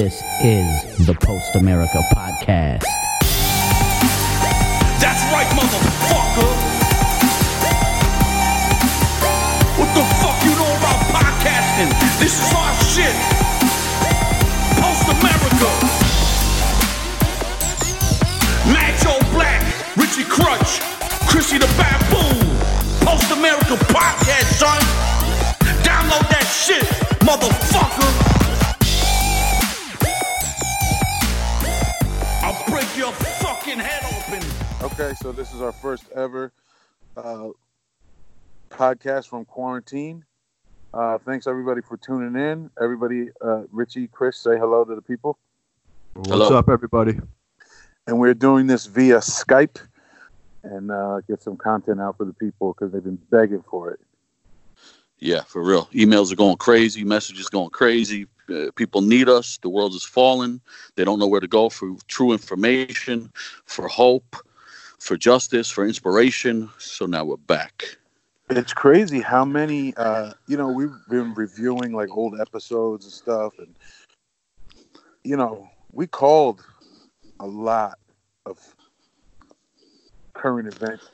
This is the Post America Podcast. That's right, motherfucker. What the fuck you know about podcasting? This is our shit. Post America. Macho Black, Richie Crutch, Chrissy the Baboon. Post America Podcast, son. Download that shit, motherfucker. Okay, so this is our first ever uh, podcast from quarantine. Uh, thanks everybody for tuning in. Everybody, uh, Richie, Chris, say hello to the people. What's Hello. up, everybody? And we're doing this via Skype and uh, get some content out for the people because they've been begging for it. Yeah, for real. Emails are going crazy. Messages going crazy. Uh, people need us. The world is falling. They don't know where to go for true information, for hope, for justice, for inspiration. So now we're back. It's crazy how many, uh, you know, we've been reviewing like old episodes and stuff, and you know, we called a lot of current events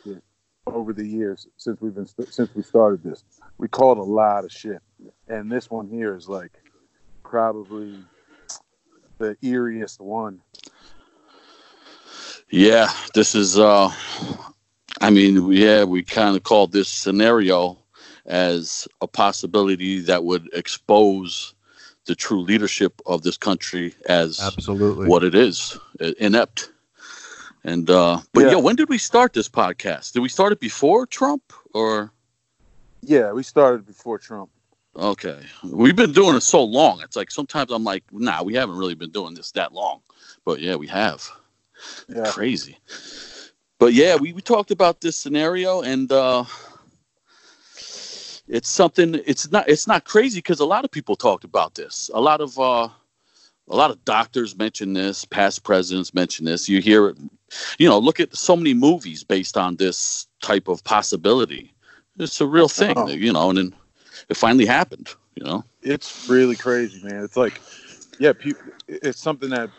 over the years since we've been since we started this. We called a lot of shit, and this one here is like probably the eeriest one. Yeah, this is. uh I mean, yeah, we kind of called this scenario as a possibility that would expose the true leadership of this country as Absolutely. what it is inept and uh but Yeah. yo when did we start this podcast did we start it before trump or Yeah, we started before Trump. okay we've been doing it so long it's like sometimes i'm like nah we haven't really been doing this that long but yeah we have Yeah, crazy but yeah we, we talked about this scenario and uh it's something it's not it's not crazy because a lot of people talked about this a lot of uh a lot of doctors mention this past presidents mention this you hear it you know look at so many movies based on this type of possibility it's a real thing Oh. you know and then it finally happened you know it's really crazy, man. It's like, yeah, people. It's something that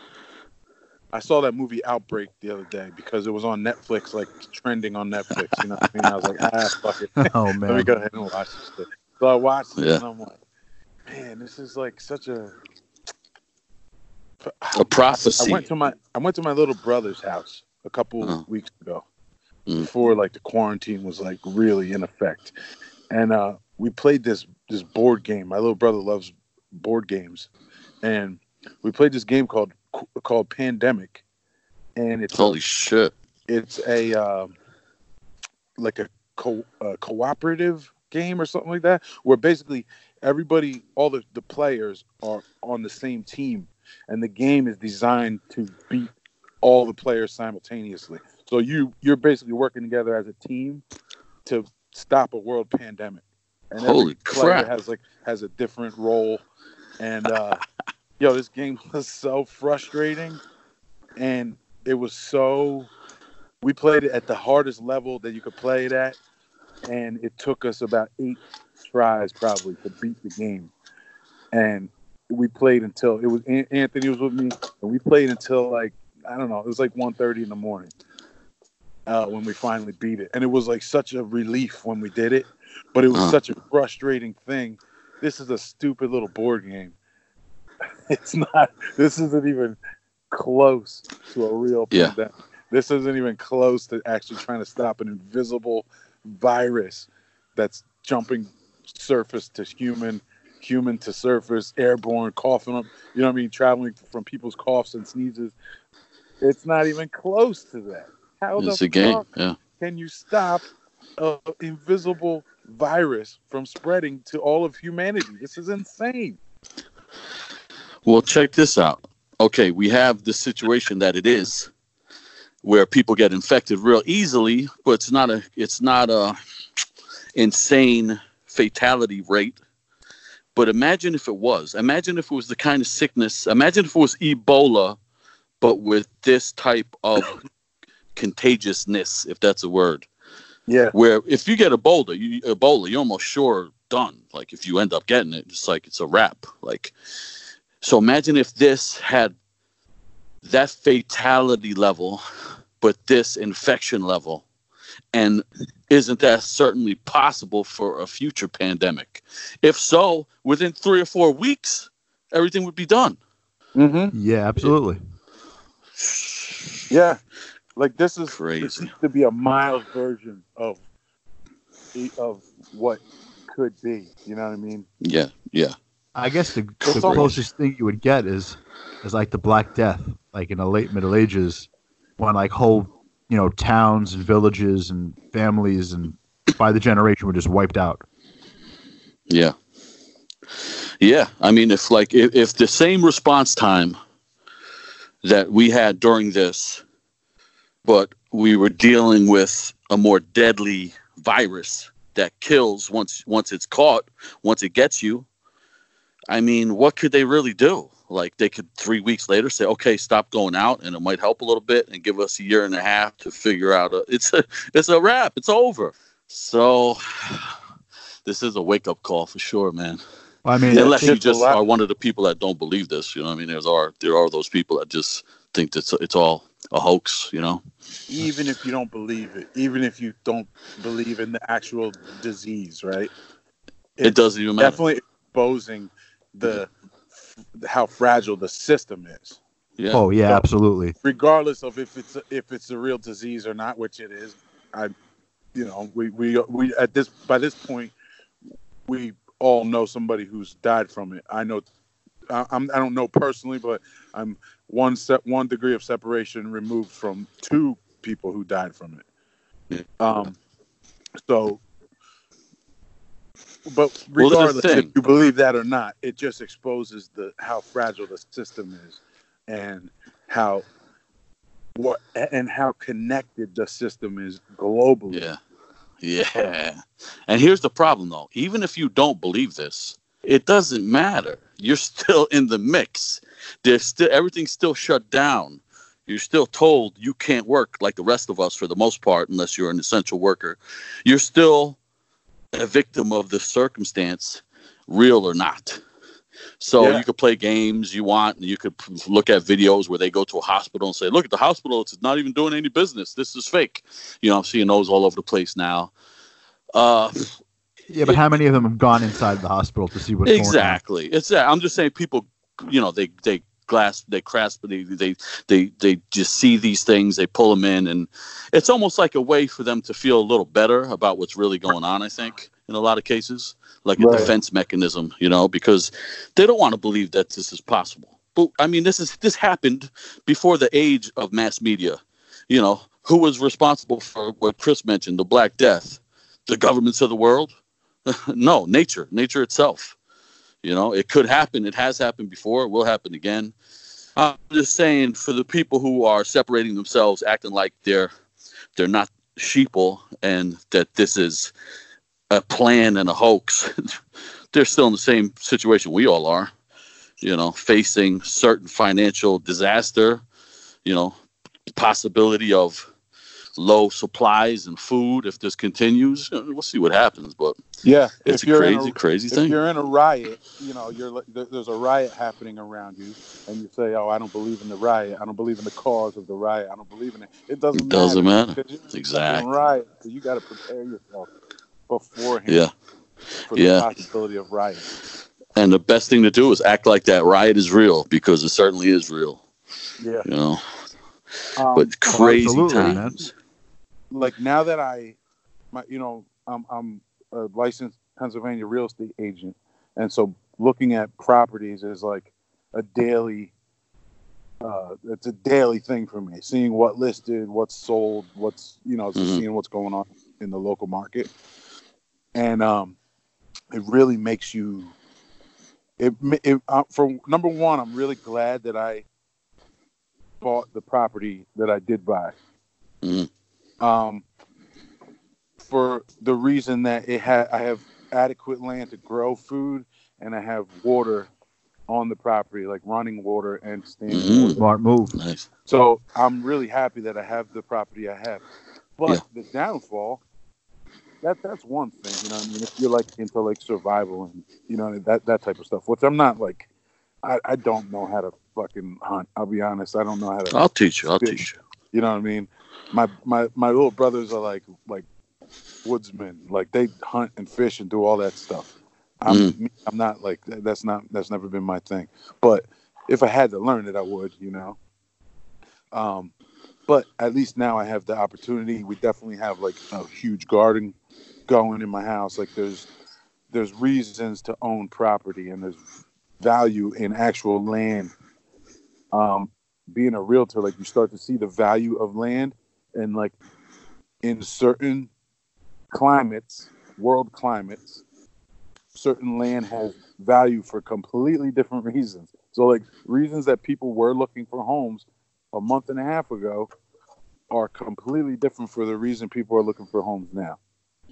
I saw that movie Outbreak the other day because it was on Netflix, like trending on Netflix. You know what I mean? I was like, ah, fuck it. Oh man, Let me go ahead and watch this. Shit. So I watched it, and I'm like, man, this is like such a a prophecy I went to my I went to my little brother's house a couple Oh. weeks ago, Mm. before like the quarantine was like really in effect, and uh, we played this this board game. My little brother loves board games, and we played this game called called Pandemic, and it's holy shit. it's a um like a co- uh, cooperative game or something like that where basically everybody all the, the players are on the same team and the game is designed to beat all the players simultaneously. So you you're basically working together as a team to stop a world pandemic. And every Holy player crap. has like has a different role. And uh yo this game was so frustrating and it was so we played it at the hardest level that you could play it at and it took us about eight tries probably to beat the game. And we played until it was anthony was with me and we played until like i don't know it was like 1.30 in the morning uh, when we finally beat it. And it was like such a relief when we did it but it was such a frustrating thing. This is a stupid little board game it's not this isn't even close to a real Yeah. pandemic this isn't even close to actually trying to stop an invisible virus that's jumping surface to human, human to surface, airborne, coughing up, you know what I mean, traveling from people's coughs and sneezes. It's not even close to that. How it's the a game fuck yeah can you stop an invisible virus from spreading to all of humanity? This is insane. Well, check this out. Okay, we have the situation that it is where people get infected real easily, but it's not a it's not a insane fatality rate. But imagine if it was. Imagine if it was the kind of sickness. Imagine if it was Ebola, but with this type of contagiousness, if that's a word. Yeah. Where if you get Ebola, you, Ebola, you're almost sure done. Like if you end up getting it, it's like it's a wrap. Like So imagine if this had that fatality level, but this infection level. And isn't that certainly possible for a future pandemic? If so, within three or four weeks, everything would be done. Mm-hmm. Yeah, absolutely. Yeah, like this is Crazy. This seems to be a mild version of of what could be. You know what I mean? Yeah, yeah. I guess the, the closest thing you would get is is like the Black Death, like in the late Middle Ages, when like whole you know towns and villages and families and by the generation were just wiped out. Yeah. Yeah. I mean, if like if, if the same response time that we had during this, but we were dealing with a more deadly virus that kills once once it's caught, once it gets you. I mean, what could they really do? Like they could three weeks later say, "Okay, stop going out," and it might help a little bit, and give us a year and a half to figure out. A, it's a it's a wrap. It's over. So this is a wake up call for sure, man. Well, I mean, Unless you just are one of the people that don't believe this, you know. what I mean, there's are there are those people that just think that it's, it's all a hoax, you know. Even if you don't believe it, even if you don't believe in the actual disease, right? It doesn't even matter. Definitely exposing the how fragile the system is. Yeah. oh yeah, So- absolutely. regardless of if it's a, if it's a real disease or not, which it is. I, you know, we we we at this by this point, we all know somebody who's died from it. I know, I, I'm I don't know personally, but I'm one set one degree of separation removed from two people who died from it. Um, so. But Well, regardless if you believe that or not, it just exposes the how fragile the system is and how what and how connected the system is globally. Yeah. Yeah. And here's the problem though. Even if you don't believe this, it doesn't matter. You're still in the mix. There's still everything's still shut down. You're still told you can't work like the rest of us for the most part unless you're an essential worker. You're still a victim of the circumstance, real or not. So Yeah. you could play games you want, and you could look at videos where they go to a hospital and say, "Look at the hospital; it's not even doing any business. This is fake." You know, I'm seeing those all over the place now. Uh, Yeah, but how many of them have gone inside the hospital to see what's going on? exactly. It's that. I'm just saying, people, you know, they they grasp, they grasp, they they they they just see these things, they pull them in, and it's almost like a way for them to feel a little better about what's really going on. I think in a lot of cases, like a Right. defense mechanism, you know, because they don't want to believe that this is possible. But I mean, this is this happened before the age of mass media. You know, who was responsible for what Chris mentioned, the Black Death? The governments of the world? no, nature, nature itself. You know, it could happen. It has happened before. It will happen again. I'm just saying, for the people who are separating themselves, acting like they're they're not sheeple, and that this is a plan and a hoax, they're still in the same situation we all are. You know, facing certain financial disaster. You know, possibility of low supplies and food if this continues. We'll see what happens, but Yeah, it's if a crazy, a, crazy if thing. you're in a riot, you know, you're there's a riot happening around you, and you say, "Oh, I don't believe in the riot. I don't believe in the cause of the riot. I don't believe in it." It doesn't. It doesn't matter. because you're in a fucking Exactly. Riot, so you got to prepare yourself beforehand. Yeah. For the Yeah. possibility of riot. And the best thing to do is act like that riot is real because it certainly is real. Yeah. You know, Um, but crazy absolutely, man. times. Like now that I, my, you know, I'm I'm a licensed Pennsylvania real estate agent, and so looking at properties is like a daily. Uh, it's a daily thing for me. Seeing what listed, what's sold, what's you know, Mhm. seeing what's going on in the local market, and um, it really makes you. It, it uh, for number one, I'm really glad that I bought the property that I did buy Mhm. Um, for the reason that it ha- I have adequate land to grow food and I have water on the property, like running water and standing Mhm. water. Smart move. Nice. So I'm really happy that I have the property I have. But Yeah. the downfall, that that's one thing, you know. what I mean, if you're like into like survival and you know that that type of stuff, which I'm not like I, I don't know how to fucking hunt. I'll be honest. I don't know how to. I'll teach you. I'll Fish. teach you. You know what I mean? My my my little brothers are like like woodsmen. Like they hunt and fish and do all that stuff. I'm Mm. I'm not like that's not that's never been my thing. But if I had to learn it, I would. You know. Um, but at least now I have the opportunity. We definitely have like a huge garden going in my house. Like there's there's reasons to own property and there's value in actual land. Um, being a realtor, like you start to see the value of land and like in certain climates, world climates, certain land has value for completely different reasons. So like reasons that people were looking for homes a month and a half ago are completely different for the reason people are looking for homes now.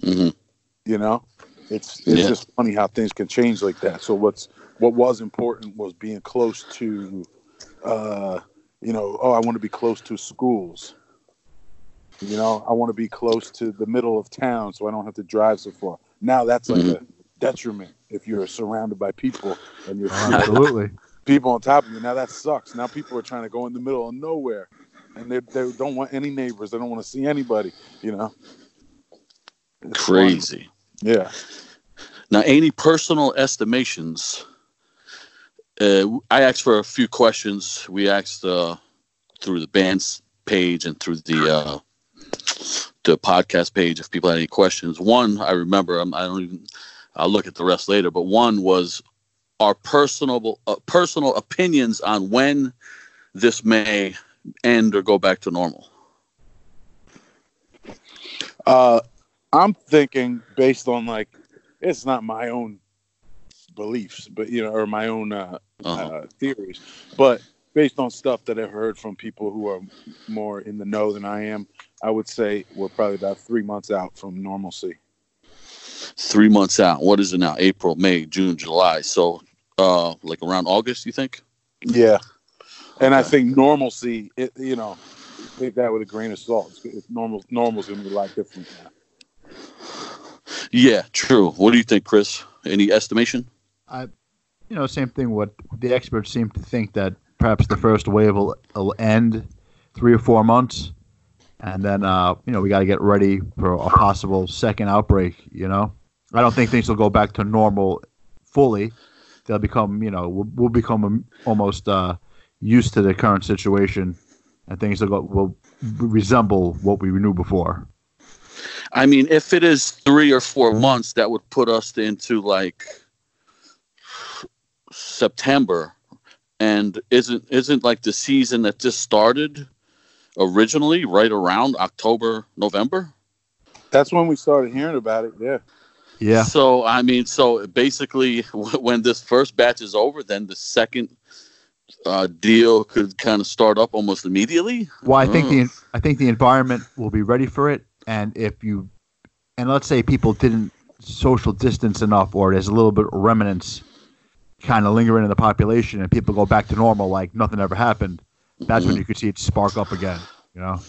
hmm You know, it's it's Yeah. just funny how things can change like that. So what's what was important was being close to, uh, you know, oh, I want to be close to schools. You know, I want to be close to the middle of town so I don't have to drive so far. Now that's like mm-hmm. a detriment if you're surrounded by people and you're Oh, absolutely. people on top of you. Now that sucks. Now people are trying to go in the middle of nowhere, and they they don't want any neighbors. They don't want to see anybody. You know, It's Crazy. funny. Yeah. Now, any personal estimations? Uh, I asked for a few questions. We asked uh, through the band's page and through the uh, the podcast page if people had any questions. One, I remember. um, I don't even. I'll look at the rest later. But one was our personal uh, personal opinions on when this may end or go back to normal. Uh, I'm thinking based on like it's not my own beliefs, but you know, or my own uh, Uh-huh. uh, theories, but based on stuff that I've heard from people who are more in the know than I am, I would say we're probably about three months out from normalcy. Three months out. What is it now? April, May, June, July. So, uh, like around August, you think? Yeah, and I think normalcy, it, you know, take that with a grain of salt. It's, it's normal, normal's gonna be a lot different now. Yeah, true. What do you think, Chris? Any estimation? You know, same thing. What the experts seem to think that perhaps the first wave will, will end three or four months, and then uh, you know we got to get ready for a possible second outbreak. You know, I don't think things will go back to normal fully. They'll become, you know, we'll, we'll become almost uh, used to the current situation, and things will go will resemble what we knew before. I mean, if it is three or four months, that would put us into like September, and isn't isn't like the season that just started originally right around October, November? That's when we started hearing about it. Yeah. Yeah, So I mean, so basically, when this first batch is over, then the second uh, deal could kind of start up almost immediately. Well, I think the I think the environment will be ready for it, and if you, and let's say people didn't social distance enough, or there's a little bit of remnants kind of lingering in the population, and people go back to normal like nothing ever happened. That's when mm-hmm. you could see it spark up again. You know,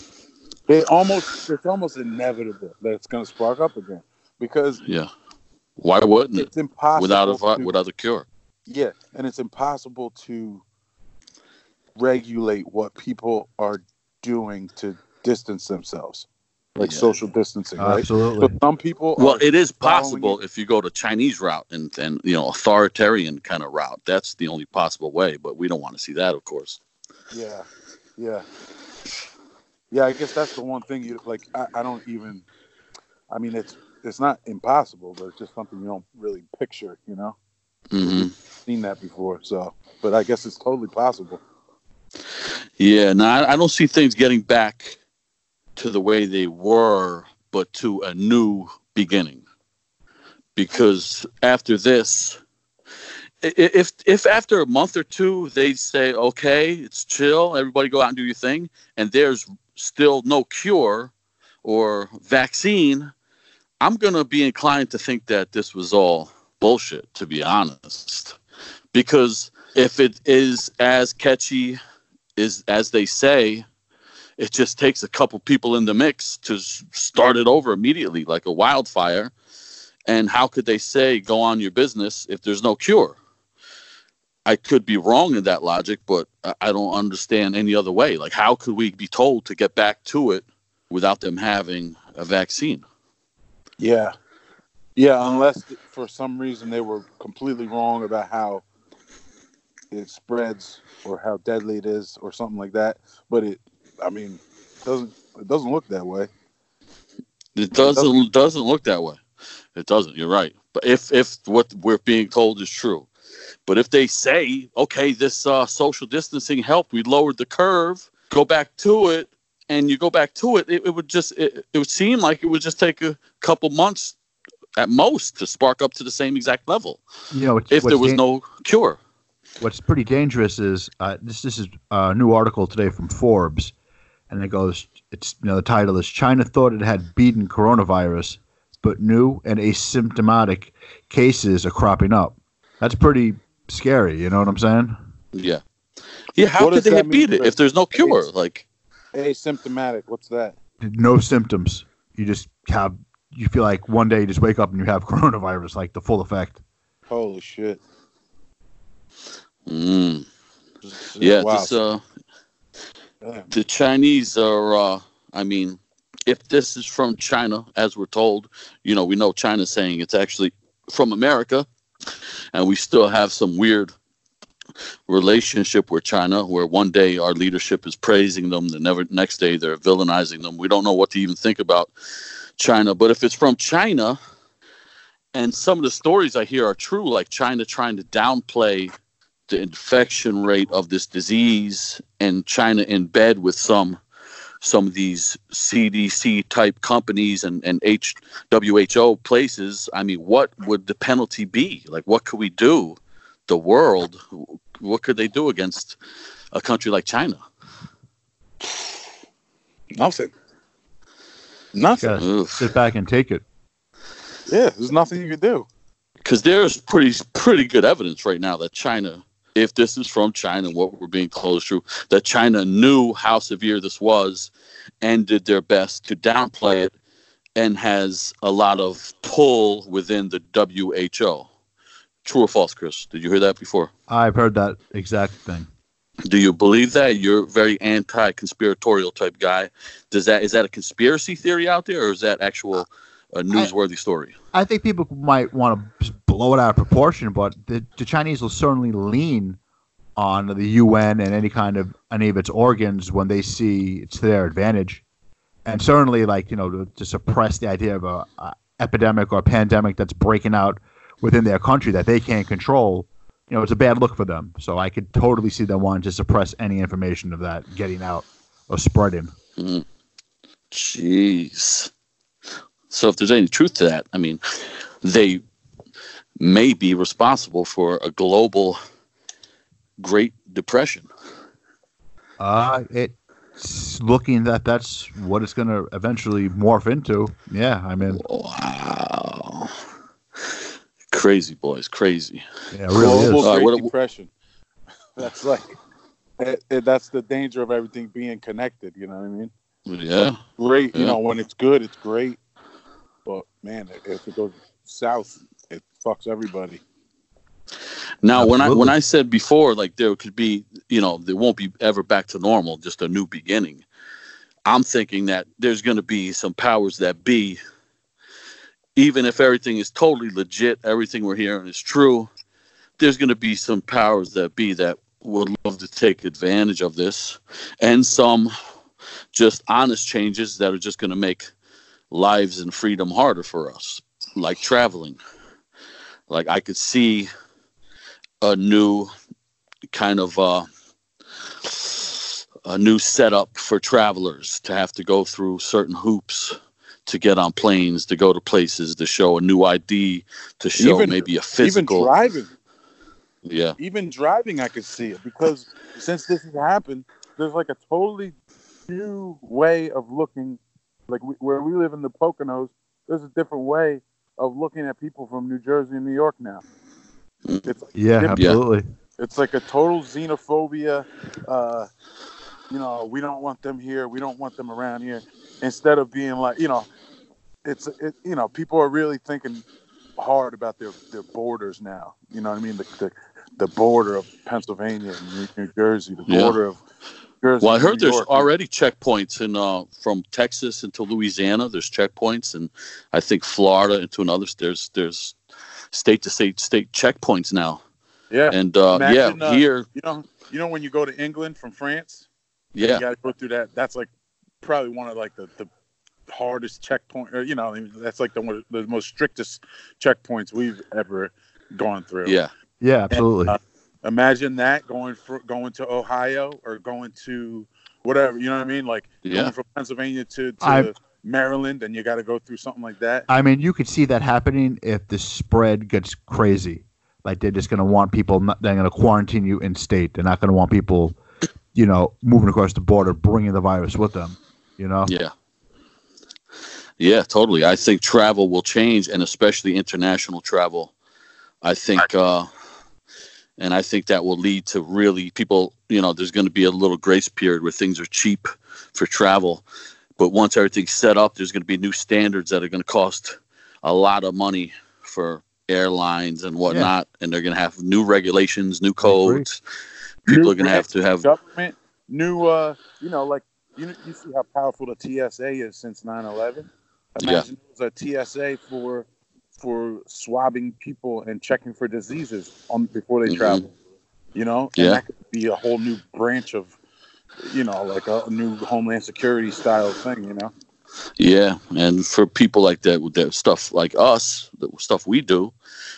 It almost it's almost inevitable that it's going to spark up again because Yeah. Why wouldn't it? it's impossible Without a to- without a cure. yeah, and it's impossible to regulate what people are doing to distance themselves, like Yeah. social distancing, right? absolutely. So some people Well, it is following possible if you go to Chinese route and and you know authoritarian kind of route. That's the only possible way, but we don't want to see that, of course. Yeah, yeah, yeah. I guess that's the one thing you like. I, I don't even. I mean, it's it's not impossible, but it's just something you don't really picture. You know, hmm seen that before. So, but I guess it's totally possible. Yeah, no, I, I don't see things getting back to the way they were, but to a new beginning. Because after this, if if after a month or two they say, okay, it's chill, everybody go out and do your thing, and there's still no cure or vaccine, I'm gonna be inclined to think that this was all bullshit, to be honest. Because if it is as catchy is as they say it just takes a couple people in the mix to start it over immediately like a wildfire and how could they say go on your business if there's no cure I could be wrong in that logic, but I- don't understand any other way. Like, how could we be told to get back to it without them having a vaccine? Yeah. Yeah, unless for some reason they were completely wrong about how it spreads or how deadly it is or something like that. But it I mean doesn't it doesn't look that way. It doesn't doesn't look that way. It doesn't. You're right. But if if what we're being told is true, but if they say, okay, this uh, social distancing helped, we lowered the curve, go back to it, and you go back to it, it, it would just it, it would seem like it would just take a couple months at most to spark up to the same exact level You know, if there was dan- no cure. what's pretty dangerous is uh, this. This is a new article today from Forbes, and it goes. It's you know the title is China thought it had beaten coronavirus, but new and asymptomatic cases are cropping up. That's pretty scary. You know what I'm saying? Yeah. Yeah, how What could they have beat it if there's no cure? AIDS? Like Asymptomatic, what's that? No symptoms. You just have. You feel like one day you just wake up and you have coronavirus, like the full effect. Holy shit. mm, Just- yeah, wow. this uh Damn. The Chinese are, uh, I mean, if this is from China, as we're told, you know, we know China's saying it's actually from America, and we still have some weird relationship with China, where one day our leadership is praising them, the never next day they're villainizing them. We don't know what to even think about China. But if it's from China, and some of the stories I hear are true, like China trying to downplay the infection rate of this disease and China in bed with some some of these CDC type companies and, and H, WHO places, I mean, what would the penalty be? Like, what could we do? The world, what could they do against a country like China? Nothing. Nothing. Sit back and take it. Yeah, there's nothing you could do. Because there's pretty pretty good evidence right now that China, if this is from China, what we're being told is true, that China knew how severe this was and did their best to downplay it and has a lot of pull within the WHO. True or false, Chris? Did you hear that before? I've heard that exact thing. Do you believe that? You're a very anti-conspiratorial type guy. Does that is that a conspiracy theory out there, or is that actual a newsworthy story? I think people might want to blow it out of proportion, but the, the Chinese will certainly lean on the UN and any kind of any of its organs when they see it's to their advantage, and certainly like you know to, to suppress the idea of a, a epidemic or a pandemic that's breaking out within their country that they can't control. You know, it's a bad look for them. So I could totally see them wanting to suppress any information of that getting out or spreading. Mm-hmm. Jeez. So if there's any truth to that, I mean, they may be responsible for a global Great Depression. Uh, it's looking that that's what it's going to eventually morph into. Yeah, I mean, Wow. Crazy boys, crazy. yeah, it really Global is. Uh, Great what- Depression. That's like, it, it, that's the danger of everything being connected. You know what I mean? Yeah. Great. You Yeah. know, when it's good, it's great. But man, if it goes south, it fucks everybody. Now, when I when I said before, like there could be, you know, there won't be ever back to normal, just a new beginning. I'm thinking that there's going to be some powers that be, even if everything is totally legit, everything we're hearing is true. There's going to be some powers that be that would love to take advantage of this, and some just honest changes that are just going to make lives and freedom harder for us, like traveling. Like I could see a new kind of uh, a new setup for travelers to have to go through certain hoops to get on planes, to go to places, to show a new ID, to show Even- maybe a physical. Even driving, yeah, even driving, I could see it because since this has happened, there's like a totally new way of looking. Like we, where we live in the Poconos, there's a different way of looking at people from New Jersey and New York now. It's like, Yeah, Yeah. absolutely. it's like a total xenophobia. Uh, you know, we don't want them here. We don't want them around here. Instead of being like, you know, it's it, you know, people are really thinking hard about their their borders now. You know what I mean? The the, the border of Pennsylvania and New, New Jersey, the Yeah. border of Jersey. Well, I heard there's already checkpoints in uh, from Texas into Louisiana. There's checkpoints, and I think Florida into another. There's there's state to state state checkpoints now, yeah. and uh, Imagine, yeah, uh, here, You know, you know when you go to England from France, yeah, you got to go through that. That's like probably one of like the, the hardest checkpoint, or you know, that's like the one the most strictest checkpoints we've ever gone through. yeah, Yeah, absolutely. uh, Imagine that going for going to Ohio or going to whatever. You know what I mean? Like Yeah. going from Pennsylvania to, to I- Maryland, and you got to go through something like that. I mean, you could see that happening if the spread gets crazy. Like they're just going to want people. Not, they're going to quarantine you in state. They're not going to want people, you know, moving across the border, bringing the virus with them. You know. yeah, yeah, totally. I think travel will change, and especially international travel. I think, uh, and I think that will lead to really people. You know, there's going to be a little grace period where things are cheap for travel, but once everything's set up, there's going to be new standards that are going to cost a lot of money for airlines and whatnot, and they're going to have new regulations, new codes. People New are going to have to have government, new, uh, you know, like you you see how powerful the TSA is since 9/11. Imagine it was a TSA for for swabbing people and checking for diseases on before they Mhm. travel. You know, Yeah. and that could be a whole new branch of, you know, like a new Homeland Security style thing. You know, Yeah, and for people like that, with that stuff like us, the stuff we do,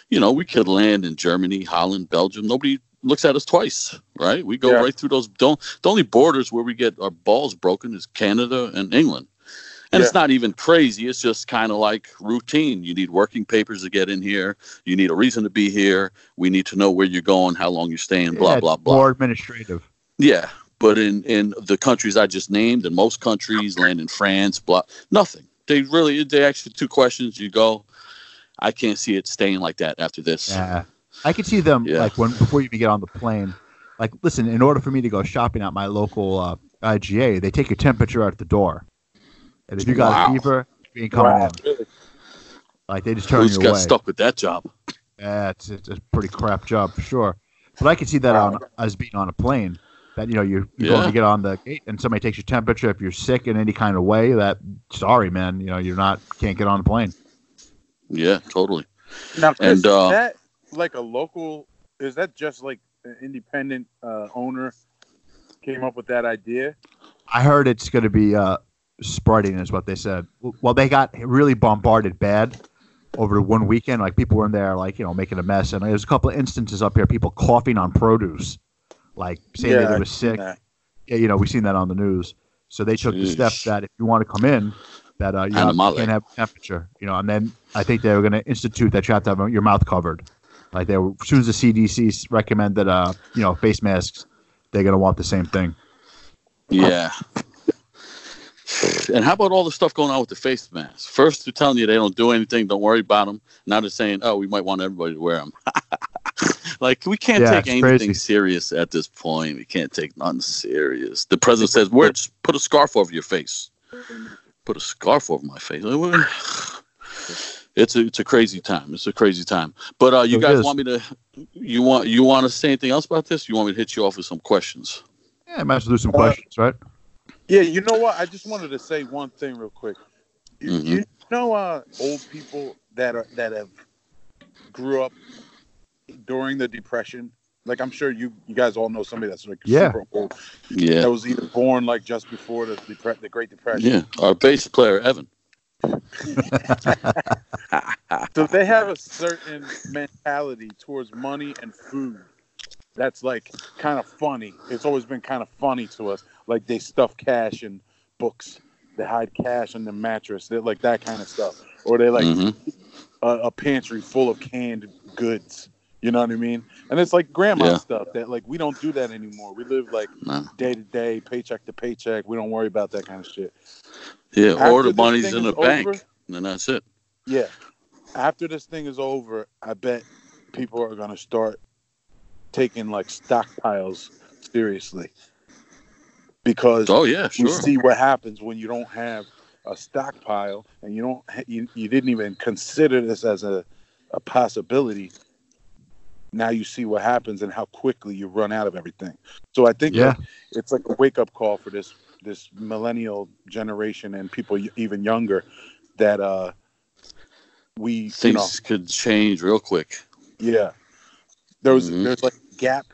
you know, we could land in Germany, Holland, Belgium. Nobody looks at us twice, right? We go Yeah. right through those. Don't the only borders where we get our balls broken is Canada and England, and it's not even crazy. It's just kind of like routine. You need working papers to get in here. You need a reason to be here. We need to know where you're going, how long you're staying, blah Yeah, blah blah. More administrative. Yeah, but in in the countries I just named, in most countries, land in France, blah, nothing. They really they ask you two questions. You go. I can't see it staying like that after this. Yeah, I could see them Yeah. like when before you even get on the plane. Like, listen, in order for me to go shopping at my local uh, IGA, they take your temperature at the door, and if you got Wow. a fever, you ain't coming Wow, in. Like they just turn Who's you got away. stuck with that job? Yeah, it's, it's a pretty crap job for sure. But I can see that Wow. on as being on a plane. That you know you you go Yeah. to get on the gate and somebody takes your temperature. If you're sick in any kind of way, that sorry man, you know you're not can't get on the plane. Yeah, totally. Now, Chris, And, uh, is that like a local? Is that just like an independent uh, owner came up with that idea? I heard it's going to be uh, spreading, is what they said. Well, they got really bombarded bad over one weekend. Like people were in there, like you know, making a mess, and there's a couple of instances up here, people coughing on produce, like saying that they were sick. Nah. Yeah, you know, we've seen that on the news. So they took the step that if you want to come in, that uh, you, have, you can't have temperature, you know, and then I think they were going to institute that you have to have your mouth covered. Like they were, as soon as the CDC recommended, uh, you know, face masks, they're going to want the same thing. Yeah. And how about all the stuff going on with the face masks? First, they're telling you they don't do anything, don't worry about them. Now they're saying, oh, we might want everybody to wear them. like, we can't Yeah, take anything crazy. serious at this point. We can't take nothing serious. The president says, just put a scarf over your face. Put a scarf over my face. It's a, it's a crazy time. It's a crazy time. But uh, you It guys is. want me to you want you want to say anything else about this? You want me to hit you off with some questions? Yeah, I might as well do some Uh, questions, right? Yeah, you know what? I just wanted to say one thing real quick. You, Mhm. you know, uh, old people that are that have grew up during the depression. Like I'm sure you you guys all know somebody that's like Yeah. super old Yeah. that was either born like just before the depre- the Great Depression. Yeah. Our bass player Evan. So they have a certain mentality towards money and food that's like kind of funny. It's always been kind of funny to us. Like they stuff cash in books, they hide cash in the mattress, they like that kind of stuff. Or they like Mhm. a, a pantry full of canned goods. You know what I mean? And it's like grandma Yeah. stuff that like we don't do that anymore. We live like day to day, paycheck to paycheck. We don't worry about that kind of shit. Yeah. After or the money's in the bank, over- and then that's it. Yeah. After this thing is over, I bet people are gonna start taking like stockpiles seriously. Because Oh yeah, you see what happens when you don't have a stockpile and you don't ha- you, you didn't even consider this as a, a possibility now you see what happens and how quickly you run out of everything. So I think Yeah. it's like a wake up call for this this millennial generation and people y- even younger that uh we you Things know could change real quick. yeah there was Mhm. there's like gap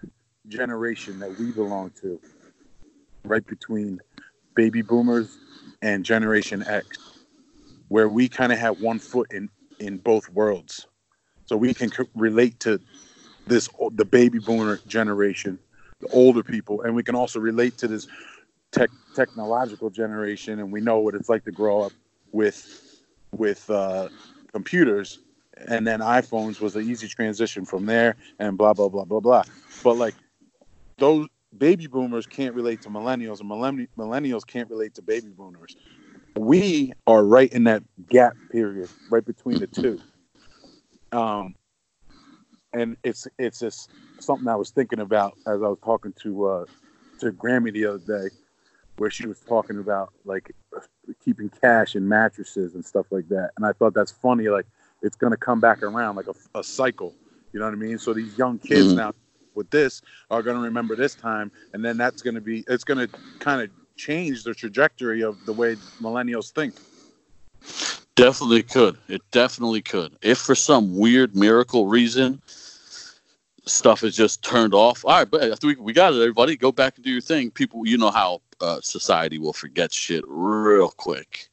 generation that we belong to right between baby boomers and generation X where we kind of have one foot in in both worlds. So we can co- relate to this the baby boomer generation the older people and we can also relate to this tech technological generation and we know what it's like to grow up with with uh, computers and then iPhones was an easy transition from there and blah blah blah blah blah. But like those baby boomers can't relate to millennials and millenni- millennials can't relate to baby boomers. We are right in that gap period right between the two. Um and it's it's just something I was thinking about as I was talking to uh to Grammy the other day where she was talking about like keeping cash in mattresses and stuff like that. And I thought that's funny like it's going to come back around like a, a cycle you know what I mean so these young kids Mhm. now with this are going to remember this time and then that's going to be it's going to kind of change the trajectory of the way millennials think Definitely could. It definitely could. If for some weird miracle reason stuff is just turned off, all right, but we, we got it, everybody. Go back and do your thing. People, you know how uh, society will forget shit real quick.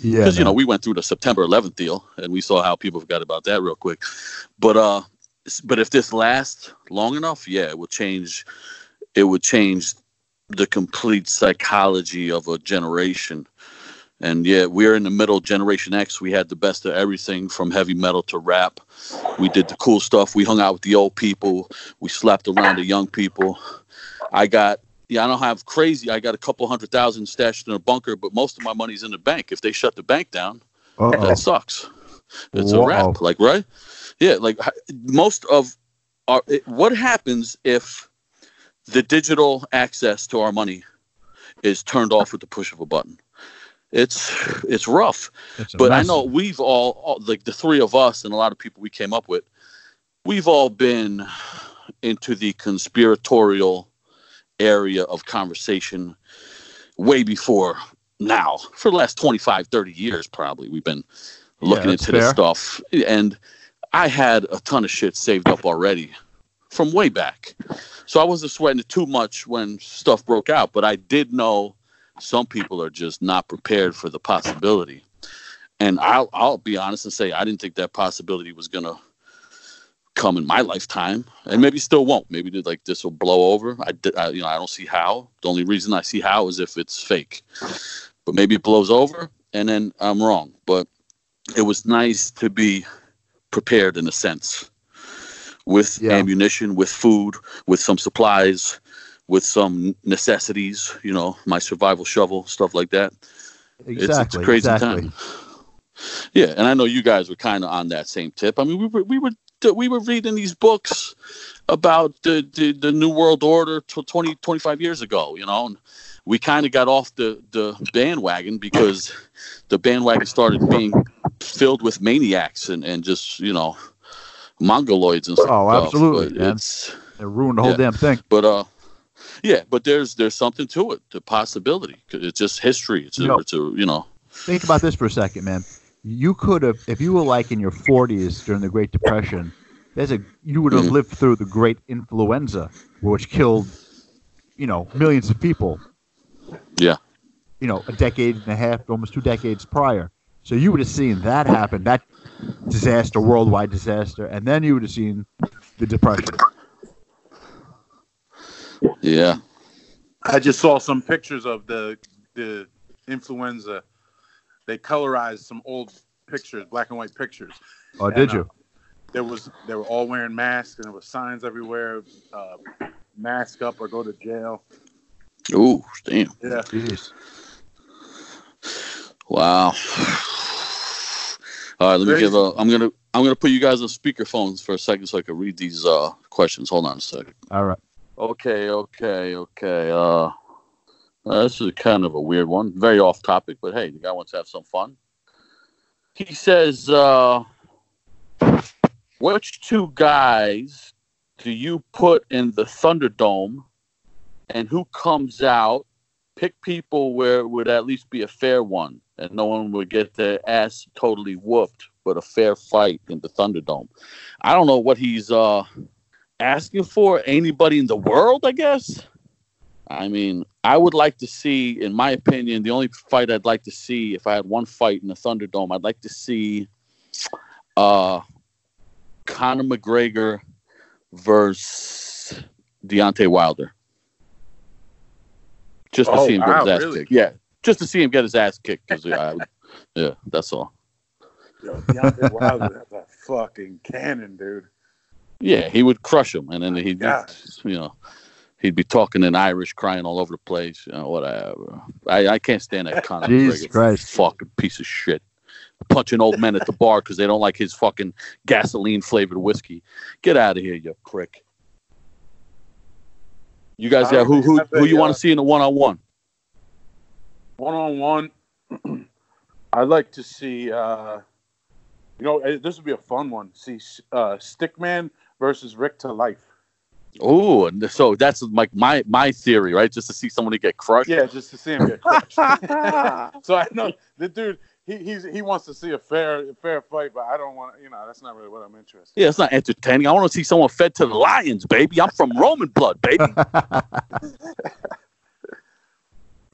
Yeah, Because, you know, we went through the September 11th deal and we saw how people forgot about that real quick. But, uh, but if this lasts long enough, yeah, it will change. It would change the complete psychology of a generation. And yeah, we're in the middle, Generation X. We had the best of everything from heavy metal to rap. We did the cool stuff. We hung out with the old people. We slept around the young people. I got, yeah, I don't have crazy. I got a couple hundred thousand stashed in a bunker, but most of my money's in the bank. If they shut the bank down, Uh-oh. that sucks. It's a wrap. Like, right? Yeah, like most of our, it, what happens if the digital access to our money is turned off with the push of a button? It's it's rough, It's but I know we've all, all like the three of us and a lot of people we came up with, we've all been into the conspiratorial area of conversation way before now. For the last 25 30 years probably we've been looking that's into this stuff. And i had a ton of shit saved up already from way back. So i wasn't sweating it too much when stuff broke out but i did know some people are just not prepared for the possibility. And i'll, I'll be honest and say i didn't think that possibility was going to come in my lifetime and maybe still won't. Maybe like this will blow over. I, I you know i don't see how. The only reason i see how is if it's fake. But maybe it blows over and then i'm wrong. But it was nice to be prepared in a sense with Yeah. ammunition with food with some supplies with some necessities you know my survival shovel stuff like that. It's- Exactly. it's, a crazy exactly. time. Yeah and i know you guys were kind of on that same tip. I mean we were we were we were reading these books about the the, the new world order to 20 25 years ago you know and we kind of got off the the bandwagon because the bandwagon started being filled with maniacs and and just you know mongoloids and stuff Oh, absolutely, But it's It ruined the whole Yeah. damn thing. but uh yeah but there's there's something to it the possibility. it's just history it's it's a you know Think about this for a second, man. You could have, if you were like in your 40s during the Great Depression, there's a you would have Mhm. lived through the Great Influenza, which killed, you know, millions of people. Yeah. You know, a decade and a half, almost two decades prior. So you would have seen that happen, that disaster, worldwide disaster, and then you would have seen the depression. yeah I just saw some pictures of the the influenza. They colorized some old pictures, black and white pictures. Oh, did And, uh, you? There was they were all wearing masks, and there were signs everywhere: uh, mask up or go to jail. Oh, damn Yeah, Jeez. Wow. All right, let me Crazy. give a. I'm gonna I'm gonna put you guys on speakerphones for a second so I can read these uh questions. Hold on a second. All right. Okay, okay, okay. Uh, uh, this is kind of a weird one, very off topic, but hey, the guy wants to have some fun. He says, uh, "Which two guys do you put in the Thunderdome, and who comes out? Pick people where it would at least be a fair one, and no one would get their ass totally whooped, but a fair fight in the Thunderdome. I don't know what he's uh asking for. Anybody in the world, I guess. I mean, I would like to see, in my opinion, the only fight I'd like to see, if I had one fight in the Thunderdome, I'd like to see uh, Conor McGregor versus Deontay Wilder. Just to Oh, see him get wow, his ass really? kicked. Yeah, just to see him get his ass kicked. 'cause, yeah, I- yeah, that's all. Yo, Deontay Wilder, that's a fucking cannon, dude. Yeah, he would crush him, and then he'd, God. you know, he'd be talking in Irish, crying all over the place. You know, whatever. I, I can't stand that Conor Jesus McGregor Christ. fucking piece of shit. Punching old men at the bar because they don't like his fucking gasoline flavored whiskey. Get out of here, you prick. You guys, I yeah, who don't who who you want to see in a one on one? One on one, I'd like to see. uh You know, eh, this would be a fun one. See uh Stickman versus Rick to Life. Oh, and so that's like my my theory, right? Just to see somebody get crushed. Yeah, just to see him get crushed. so I know the dude. He he's, he wants to see a fair fair fight, but I don't want. You know, that's not really what I'm interested. Yeah, it's not entertaining. I want to see someone fed to the lions, baby. I'm from Roman blood, baby.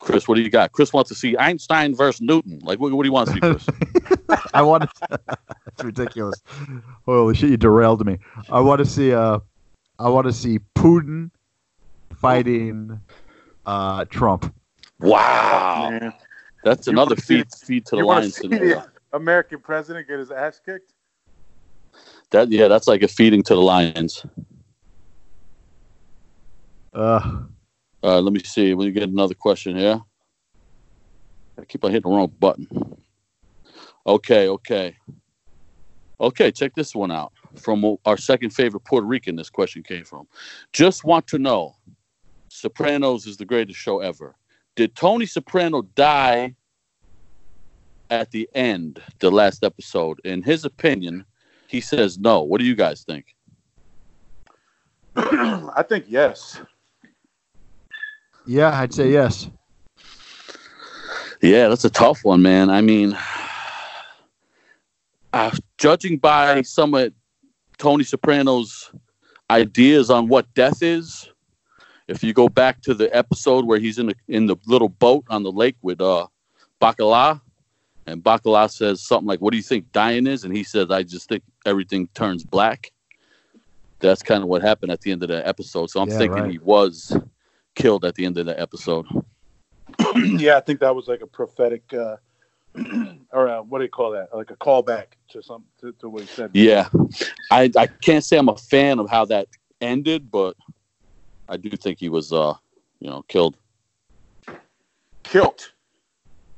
Chris, what do you got? Chris wants to see Einstein versus Newton. Like, what, what do you want to see, Chris? I want to. That's ridiculous. Holy shit! You derailed me. I want to see. Uh, I want to see Putin fighting uh, Trump. wow, Man. that's You another wanna see- feed feed to the You want to lions see the American president get his ass kicked? That yeah, that's like a feeding to the lions. Uh, Uh, let me see. We get another question here. I keep on hitting the wrong button. Okay, okay. Okay, check this one out. From our second favorite Puerto Rican, this question came from. Just want to know Sopranos is the greatest show ever. Did Tony Soprano die at the end, the last episode? In his opinion, he says no. What do you guys think? I think yes. yeah, I'd say yes. Yeah, that's a tough one, man. I mean, uh, judging by some of Tony Soprano's ideas on what death is, if you go back to the episode where he's in the in the little boat on the lake with uh Bacala, and Bacala says something like, "What do you think dying is?" and he says, "I just think everything turns black." That's kind of what happened at the end of the episode. So I'm Yeah, thinking right. he was killed at the end of the episode. yeah, I think that was like a prophetic, uh, or uh, what do you call that? Like a callback to some to, to what he said. Yeah, I I can't say I'm a fan of how that ended, but I do think he was uh you know killed Kilt.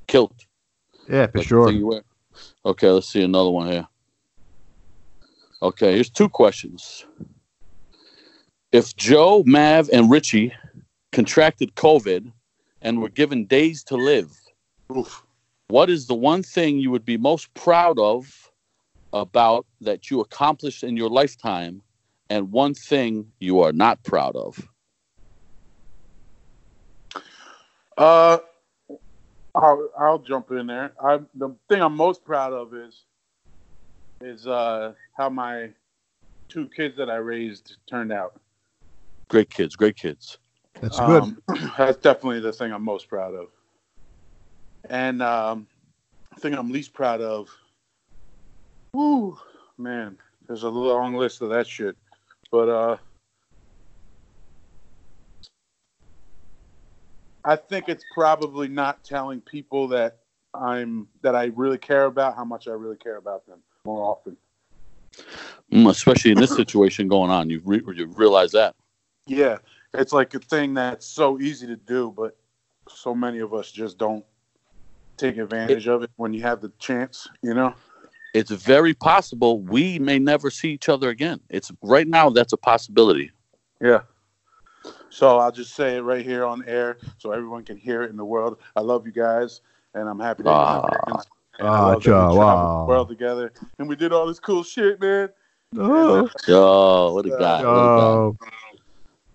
killed. Yeah, for Like sure. you. Okay, let's see another one here. Okay, here's two questions. If Joe, Mav, and Richie contracted COVID and were given days to live, Oof. What is the one thing you would be most proud of about that you accomplished in your lifetime and one thing you are not proud of Uh, I'll I'll jump in there. I the thing I'm most proud of is is uh how my two kids that I raised turned out. great kids great kids That's good. Um, that's definitely the thing I'm most proud of. And um, the thing I'm least proud of, whoo, man, there's a long list of that shit. But uh, I think it's probably not telling people that I'm that I really care about how much I really care about them more often. Mm, especially in this situation going on you, re- you realize that Yeah, it's like a thing that's so easy to do, but so many of us just don't take advantage of it when you have the chance, you know? it's very possible we may never see each other again it's right now that's a possibility Yeah. So I'll just say it right here on air so everyone can hear it in the world. I love you guys, and I'm happy that you're. Americans. And I love that we Joe, traveled wow. the world together, and we did all this cool shit, man. Oh, Yo, what a guy. What a guy. oh.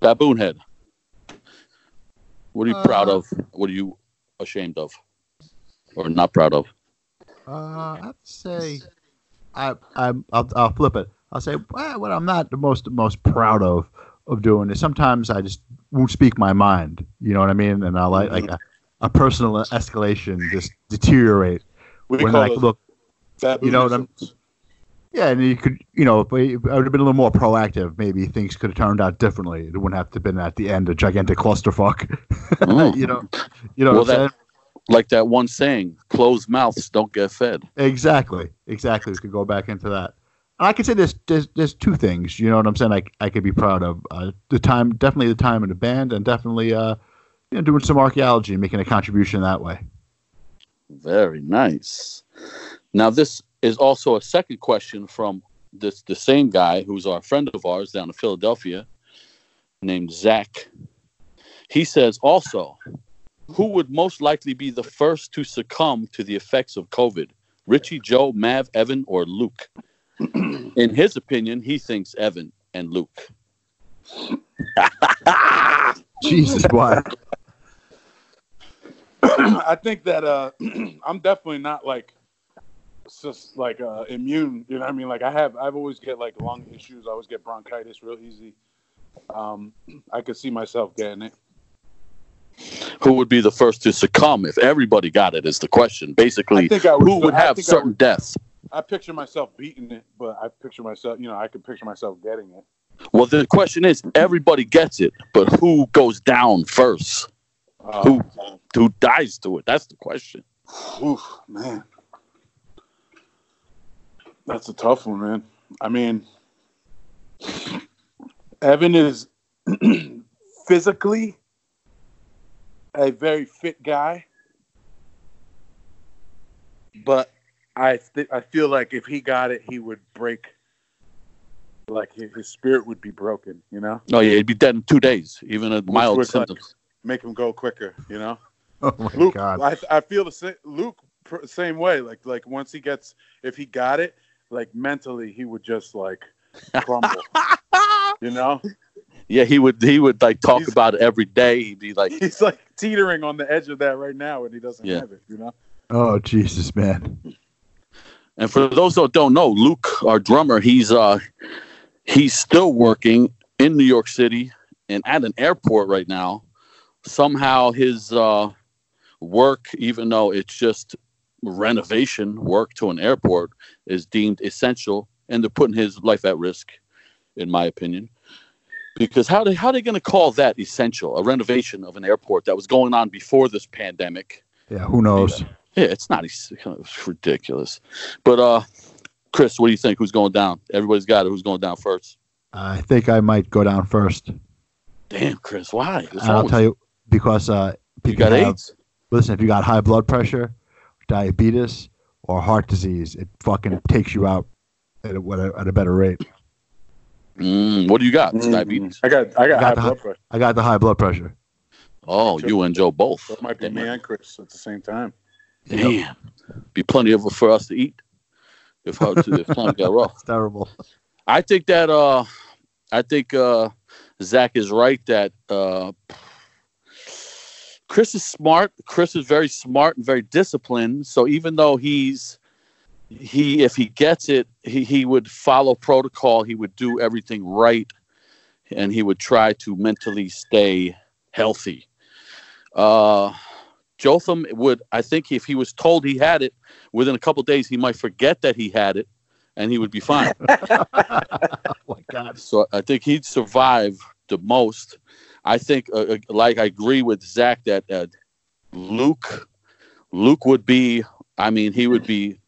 Baboon head. What are you Uh, proud of? What are you ashamed of? Or not proud of? Uh, I'd say I I'm I'll, I'll flip it. I'll say well, what I'm not the most most proud of of doing is sometimes I just won't speak my mind. You know what I mean? And I like like a, a personal escalation just deteriorate We when call I those look. baboon you know what I'm- Yeah, and you could you know if I would have been a little more proactive. Maybe things could have turned out differently. It wouldn't have to been at the end a gigantic clusterfuck. Mm. you know, you know Well, what that- Like that one saying, closed mouths don't get fed. Exactly, exactly. We could go back into that. And I could say there's, there's there's two things. You know what I'm saying? I I could be proud of uh, the time, definitely the time in the band, and definitely uh, you know, doing some archaeology and making a contribution that way. Very nice. Now, this is also a second question from this the same guy who's our friend of ours down in Philadelphia, named Zach. He says also, who would most likely be the first to succumb to the effects of COVID? Richie, Joe, Mav, Evan, or Luke? In his opinion, he thinks Evan and Luke. Jesus, boy. I think that uh, I'm definitely not like just like uh, immune. You know what I mean? Like I have, I've always get like lung issues. I always get bronchitis real easy. Um, I could see myself getting it. Who would be the first to succumb if everybody got it? Is the question. I Basically, think I would. who would I have I certain would- deaths? I picture myself beating it, but I picture myself. You know, I could picture myself getting it. Well, the question is, everybody gets it, but who goes down first? Uh, Who who dies to it? That's the question. Oof, man. That's a tough one, man. I mean, Evan is physically a very fit guy, but I th- I feel like if he got it, he would break. Like his, his spirit would be broken, you know. Oh yeah, he'd be dead in two days, even a mild would, like, symptoms. Make him go quicker, you know. Oh my Luke, God. I, I feel the same. Luke, pr- same way. Like like once he gets, if he got it, like mentally, he would just like crumble. you know, Yeah, he would he would like talk He's- about it every day. He'd be like, he's like teetering on the edge of that right now, and he doesn't Yeah. have it. You know, Oh Jesus, man. and for those that don't know, Luke, our drummer, he's uh he's still working in New York City and at an airport right now. Somehow his uh work, even though it's just renovation work to an airport, is deemed essential, and they're putting his life at risk, in my opinion. Because how they how they going to call that essential? A renovation of an airport that was going on before this pandemic. Yeah, who knows? Yeah, it's not it's ridiculous. But uh, Chris, what do you think? Who's going down? Everybody's got it. Who's going down first? I think I might go down first. Damn, Chris, why? I'll tell you because uh, you got have, AIDS. listen, if you got high blood pressure, diabetes, or heart disease, it fucking takes you out at a, at a better rate. Mm, what do you got? Mm-hmm. Diabetes. I got I got, Got high the blood pressure. I got the high blood pressure. Oh, you and Joe both. That might be me and Chris at the same time. Damn, be plenty of it for us to eat. If hard to, if time got rough. It's terrible. I think that uh, I think uh, Zach is right that uh, Chris is smart. Chris is very smart and very disciplined. So even though he's he, if he gets it, he, he would follow protocol. He would do everything right, and he would try to mentally stay healthy. Uh, Jotham would, I think, if he was told he had it within a couple days, he might forget that he had it, and he would be fine. Oh my God. So I think he'd survive the most. I think, uh, uh, like I agree with Zach that uh, Luke, Luke would be. I mean, he would be.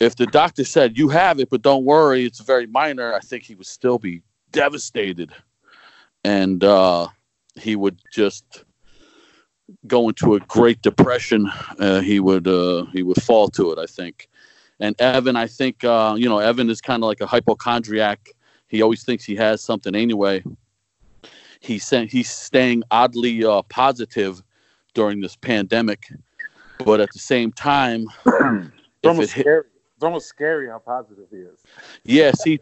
If the doctor said you have it, but don't worry, it's very minor. I think he would still be devastated, and uh, he would just go into a great depression. Uh, he would uh, he would fall to it. I think. And Evan, I think uh, you know Evan is kind of like a hypochondriac. He always thinks he has something anyway. He's saying he's staying oddly uh, positive during this pandemic, but at the same time, It's almost it hit, scary. It's almost scary how positive he is. Yeah, see,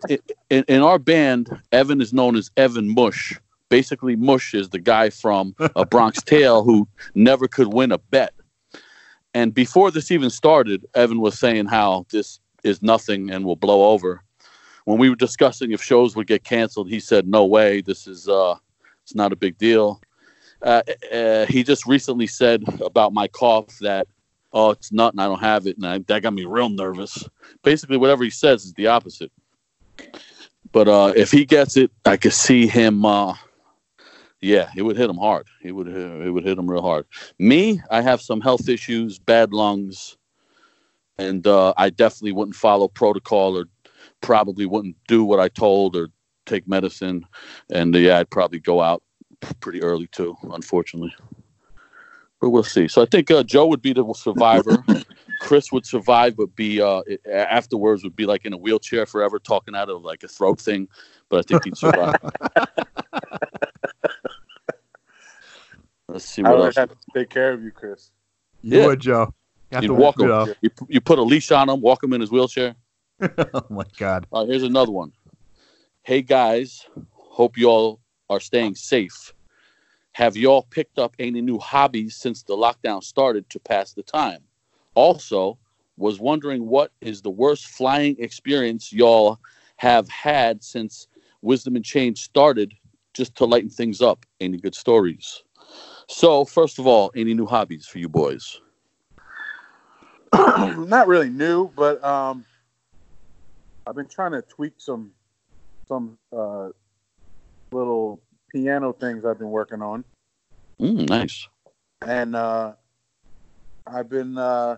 in, in our band, Evan is known as Evan Mush. Basically, Mush is the guy from A Bronx Tale who never could win a bet. And before this even started, Evan was saying how this is nothing and will blow over. When we were discussing if shows would get canceled, he said, "No way. This is uh, it's not a big deal." Uh, uh, he just recently said about my cough that, "Oh, it's nothing. I don't have it," and I, that got me real nervous basically whatever he says is the opposite. But uh, if he gets it, I could see him. Uh, yeah, it would hit him hard. It would it would hit him real hard. Me, I have some health issues, bad lungs, and uh, I definitely wouldn't follow protocol or probably wouldn't do what I told or take medicine. And uh, yeah, I'd probably go out pretty early too, unfortunately. But we'll see. So I think uh, Joe would be the survivor. Chris would survive, but be uh, afterwards would be like in a wheelchair forever, talking out of like a throat thing. But I think he'd survive. Let's see I what would else. have to take care of you, Chris. You Yeah. would, Joe. You You'd walk him. know. You, you put a leash on him, walk him in his wheelchair. oh my God. All right, here's another one. Hey guys, hope y'all are staying safe. Have y'all picked up any new hobbies since the lockdown started to pass the time? Also, was wondering what is the worst flying experience y'all have had since Wisdom in Chains started, just to lighten things up. Any good stories? So, first of all, any new hobbies for you boys? Not really new, but um, I've been trying to tweak some some uh, little piano things I've been working on, Mm, nice. and uh, I've been uh,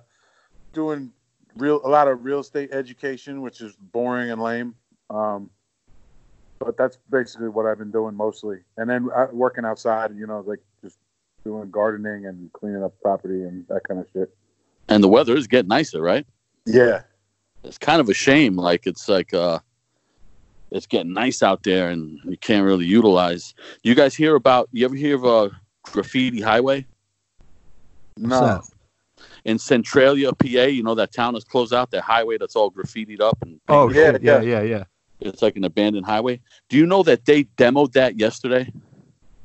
doing real a lot of real estate education, which is boring and lame. Um, but that's basically what I've been doing mostly, and then uh, working outside. You know, like just doing gardening and cleaning up property and that kind of shit. And the weather is getting nicer, right? Yeah, it's kind of a shame. Like it's like uh, it's getting nice out there, and you can't really utilize. You guys hear about? You ever hear of a graffiti highway no, in Centralia, PA? You know that town is closed out. That highway that's all graffitied up, and Oh, Yeah. Yeah, yeah. yeah, yeah. it's like an abandoned highway. Do you know that they demoed that yesterday?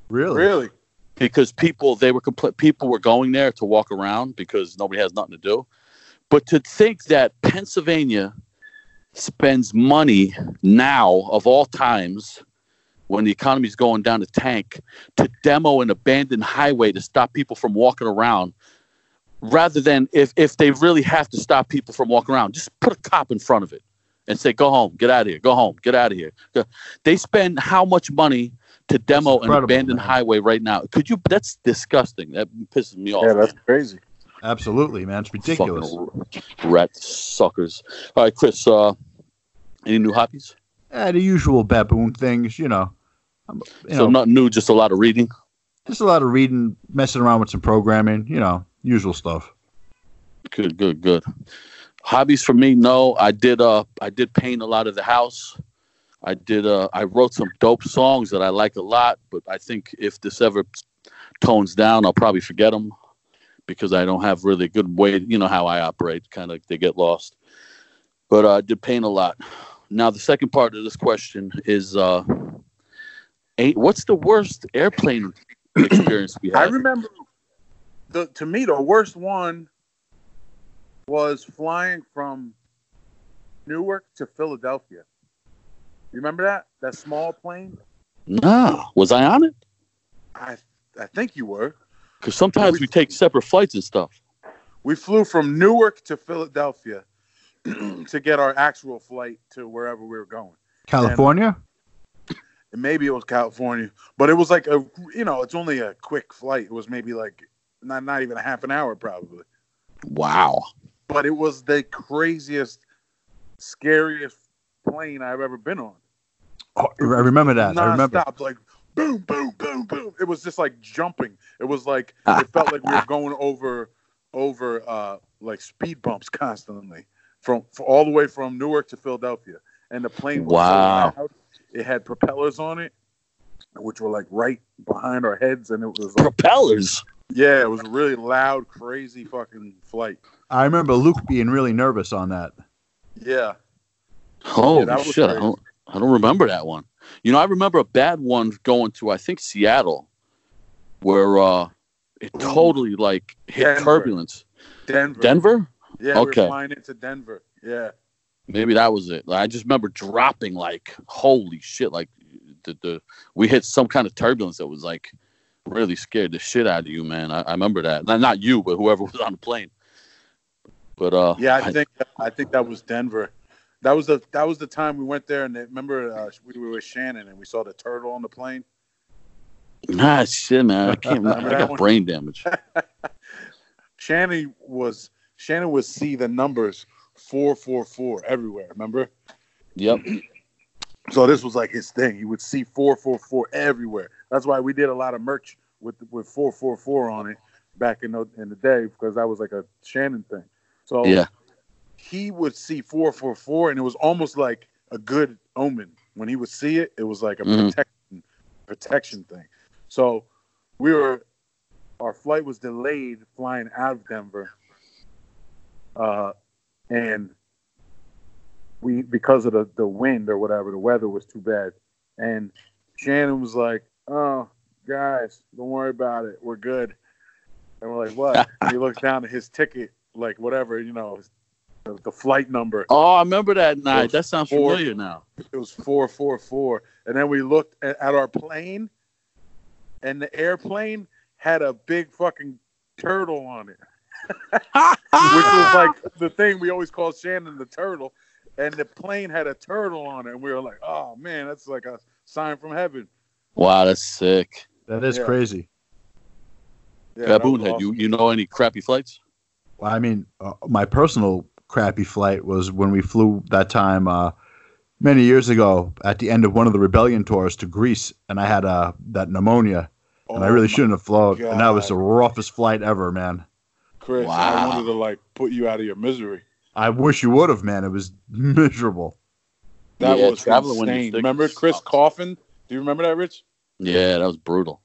Really? really. because people they were compl- people were going there to walk around because nobody has nothing to do. But to think that Pennsylvania spends money now of all times when the economy is going down the tank to demo an abandoned highway to stop people from walking around rather than if if they really have to stop people from walking around just put a cop in front of it and say go home get out of here go home get out of here they spend how much money to demo an abandoned man. highway right now could you that's disgusting that pisses me off Yeah, that's man. crazy. Absolutely, man. It's ridiculous. Fucking rat suckers all right chris uh any new hobbies Yeah, the usual baboon things, you know. You so know, nothing new just a lot of reading just a lot of reading, messing around with some programming, you know, usual stuff. Good, good, good. Hobbies for me, no. I did uh I did paint a lot of the house. I did uh I wrote some dope songs that I like a lot, but I think if this ever tones down, I'll probably forget them because I don't have really a good way, you know how I operate, kind of they get lost. But uh, I did paint a lot. Now the second part of this question is uh what's the worst airplane experience we had? I remember the to me the worst one was flying from Newark to Philadelphia. You remember that? That small plane? Nah, was I on it? I I think you were. Because sometimes we take separate flights and stuff. We flew from Newark to Philadelphia to get our actual flight to wherever we were going. California? And uh, maybe it was California, but it was like a you know, it's only a quick flight. It was maybe like not not even a half an hour probably. Wow. But it was the craziest, scariest plane I've ever been on. Oh, I remember that. I remember. Non-stop, like boom, boom, boom, boom. It was just like jumping. It was like it felt like we were going over over uh like speed bumps constantly from, f all the way from Newark to Philadelphia. And the plane was Wow. so loud. It had propellers on it, which were like right behind our heads, and it was like Propellers. yeah, it was a really loud, crazy fucking flight. I remember Luke being really nervous on that. Yeah. Oh that was shit! I don't, I don't remember that one. You know, I remember a bad one going to I think Seattle, where uh, it totally like hit Denver. turbulence. Denver. Denver? Yeah, we Okay. were flying into Denver. Yeah. Maybe that was it. I just remember dropping like holy shit! Like the, the we hit some kind of turbulence that was like really scared the shit out of you, man. I, I remember that. Not, not you, but whoever was on the plane. But uh, Yeah, I think I think that was Denver. That was the that was the time we went there and they, remember uh, we were with Shannon and we saw the turtle on the plane. ah shit, man. I can't. Remember that got one? brain damage. Shannon was Shannon would see the numbers four four four everywhere. Remember? Yep. So this was like his thing. He would see four four four everywhere. That's why we did a lot of merch with with four four four on it back in the in the day because that was like a Shannon thing. So Yeah. He would see four four four, and it was almost like a good omen. When he would see it, it was like a Mhm. protection protection thing. So we were our flight was delayed flying out of Denver, uh, and we because of the the wind or whatever, the weather was too bad, and Shannon was like, "Oh, guys, don't worry about it. We're good." And we're like, "What?" He looks down at his ticket, like whatever, you know, the, the flight number. Oh, I remember that night. That sounds four- familiar now. It was four four four, and then we looked at, at our plane, and the airplane had a big fucking turtle on it, which was like the thing we always called Shannon the turtle, and the plane had a turtle on it, and we were like, "Oh man, that's like a sign from heaven." Wow, that's sick. That is Yeah. crazy. Yeah, that Baboon was head. You you know any crappy flights? Well, I mean, uh, my personal crappy flight was when we flew that time uh, many years ago at the end of one of the rebellion tours to Greece, and I had uh, that pneumonia, and I Oh really shouldn't have flown, and that was the roughest flight ever, man. Chris, I wanted to like put you out of your misery. I wish you would have, man. It was miserable. That Yeah, was traveling insane. sick Remember Chris sucks. Coffin? Do you remember that, Rich? Yeah, that was brutal.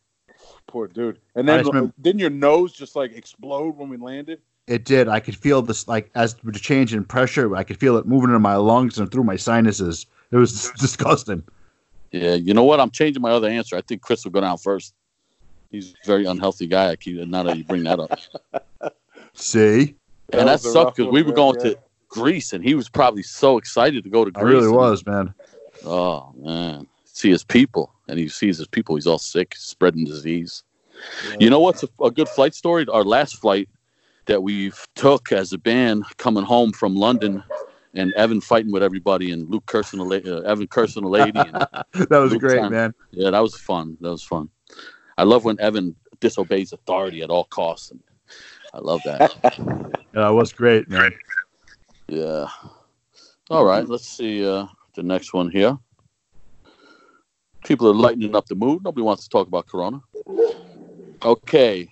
Poor dude. And I then remember- didn't your nose just like explode when we landed? It did. I could feel this, like, as the change in pressure, I could feel it moving in my lungs and through my sinuses. It was disgusting. Yeah, you know what? I'm changing my other answer. I think Chris will go down first. He's a very unhealthy guy. I keep now that you bring that up, See? That and that was sucked because we were going yeah. to Greece, and he was probably so excited to go to Greece. I Greece. really was, man. Oh man, see his people, and he sees his people. He's all sick, spreading disease. You know what's a, a good flight story? Our last flight that we've took as a band coming home from London, and Evan fighting with everybody, and Luke cursing a la- uh, Evan cursing a lady. That was Good great, time. man. yeah, that was fun. That was fun. I love when Evan disobeys authority at all costs. And I love that. That was great, man. Yeah. All right. Let's see uh, the next one here. People are lightening up the mood. Nobody wants to talk about Corona. Okay.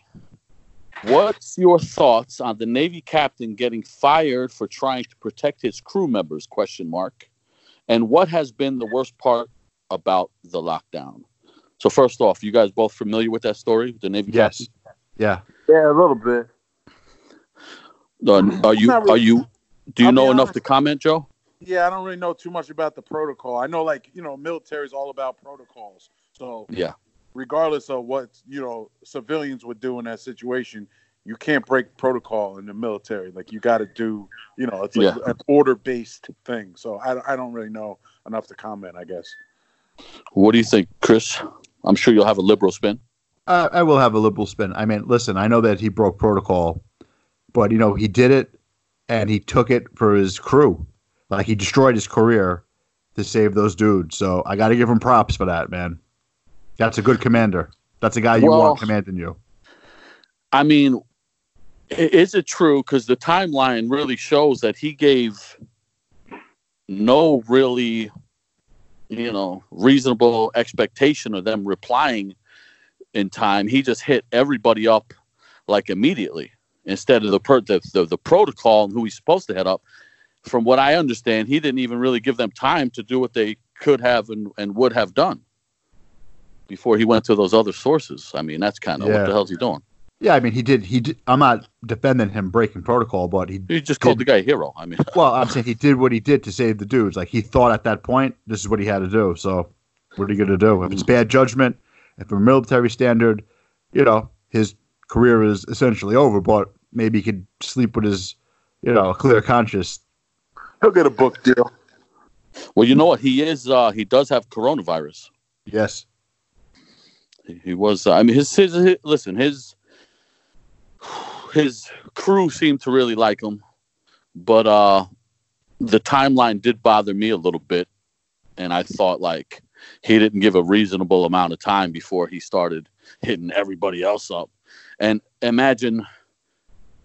What's your thoughts on the Navy captain getting fired for trying to protect his crew members? Question mark. And what has been the worst part about the lockdown? So first off, you guys both familiar with that story? The Navy Yes. Yeah. Yeah, a little bit. captain? Uh, are you really. are you do you I'll know enough to comment, Joe? Yeah, I don't really know too much about the protocol. I know, like you know, military is all about protocols. So Yeah. Regardless of what you know civilians would do in that situation, you can't break protocol in the military. Like you got to do, you know, it's like Yeah. an order based thing. So I, I don't really know enough to comment. I guess. What do you think, Chris? I'm sure you'll have a liberal spin. Uh, I will have a liberal spin. I mean, listen, I know that he broke protocol, but you know he did it, and he took it for his crew. Like he destroyed his career to save those dudes. So I got to give him props for that, man. That's a good commander. That's a guy you Well- want commanding you. I mean, is it true? Because the timeline really shows that he gave no really, you know, reasonable expectation of them replying in time. He just hit everybody up like immediately instead of the per- the, the, the protocol and who he's supposed to head up. From what I understand, he didn't even really give them time to do what they could have and, and would have done before he went to those other sources. I mean, that's kind of Yeah. what the hell's he doing? Yeah, I mean, he did. He did. I'm not defending him breaking protocol, but he. He just called the guy a hero. I mean, Well, I'm saying he did what he did to save the dudes. Like he thought at that point, this is what he had to do. So, what are you going to do? If it's bad judgment, if a military standard, you know, his career is essentially over. But maybe he could sleep with his, you know, clear conscience. He'll get a book deal. well, you know what? He is. Uh, he does have coronavirus. Yes. He, was. I mean, his, his his listen. His his crew seemed to really like him, but uh, the timeline did bother me a little bit, and I thought like he didn't give a reasonable amount of time before he started hitting everybody else up. And imagine,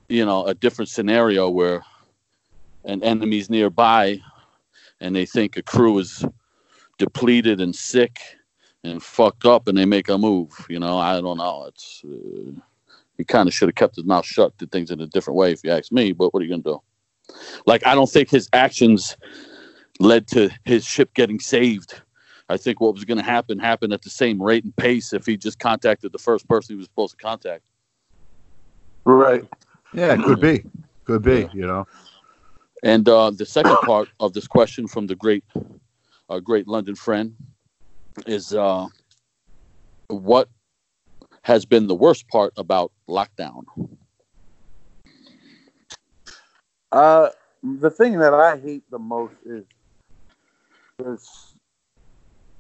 you know, a different scenario where an enemy's nearby, and they think a crew is depleted and sick and fucked up, and they make a move. You know, I don't know. It's uh, he kind of should have kept his mouth shut, did things in a different way, if you ask me. But what are you gonna do? Like, I don't think his actions led to his ship getting saved. I think what was going to happen happened at the same rate and pace if he just contacted the first person he was supposed to contact. Right. Yeah, it could be. Could be. You know. And uh, the second part of this question from the great, our great London friend, is uh, what has been the worst part about lockdown? Uh, the thing that I hate the most is there's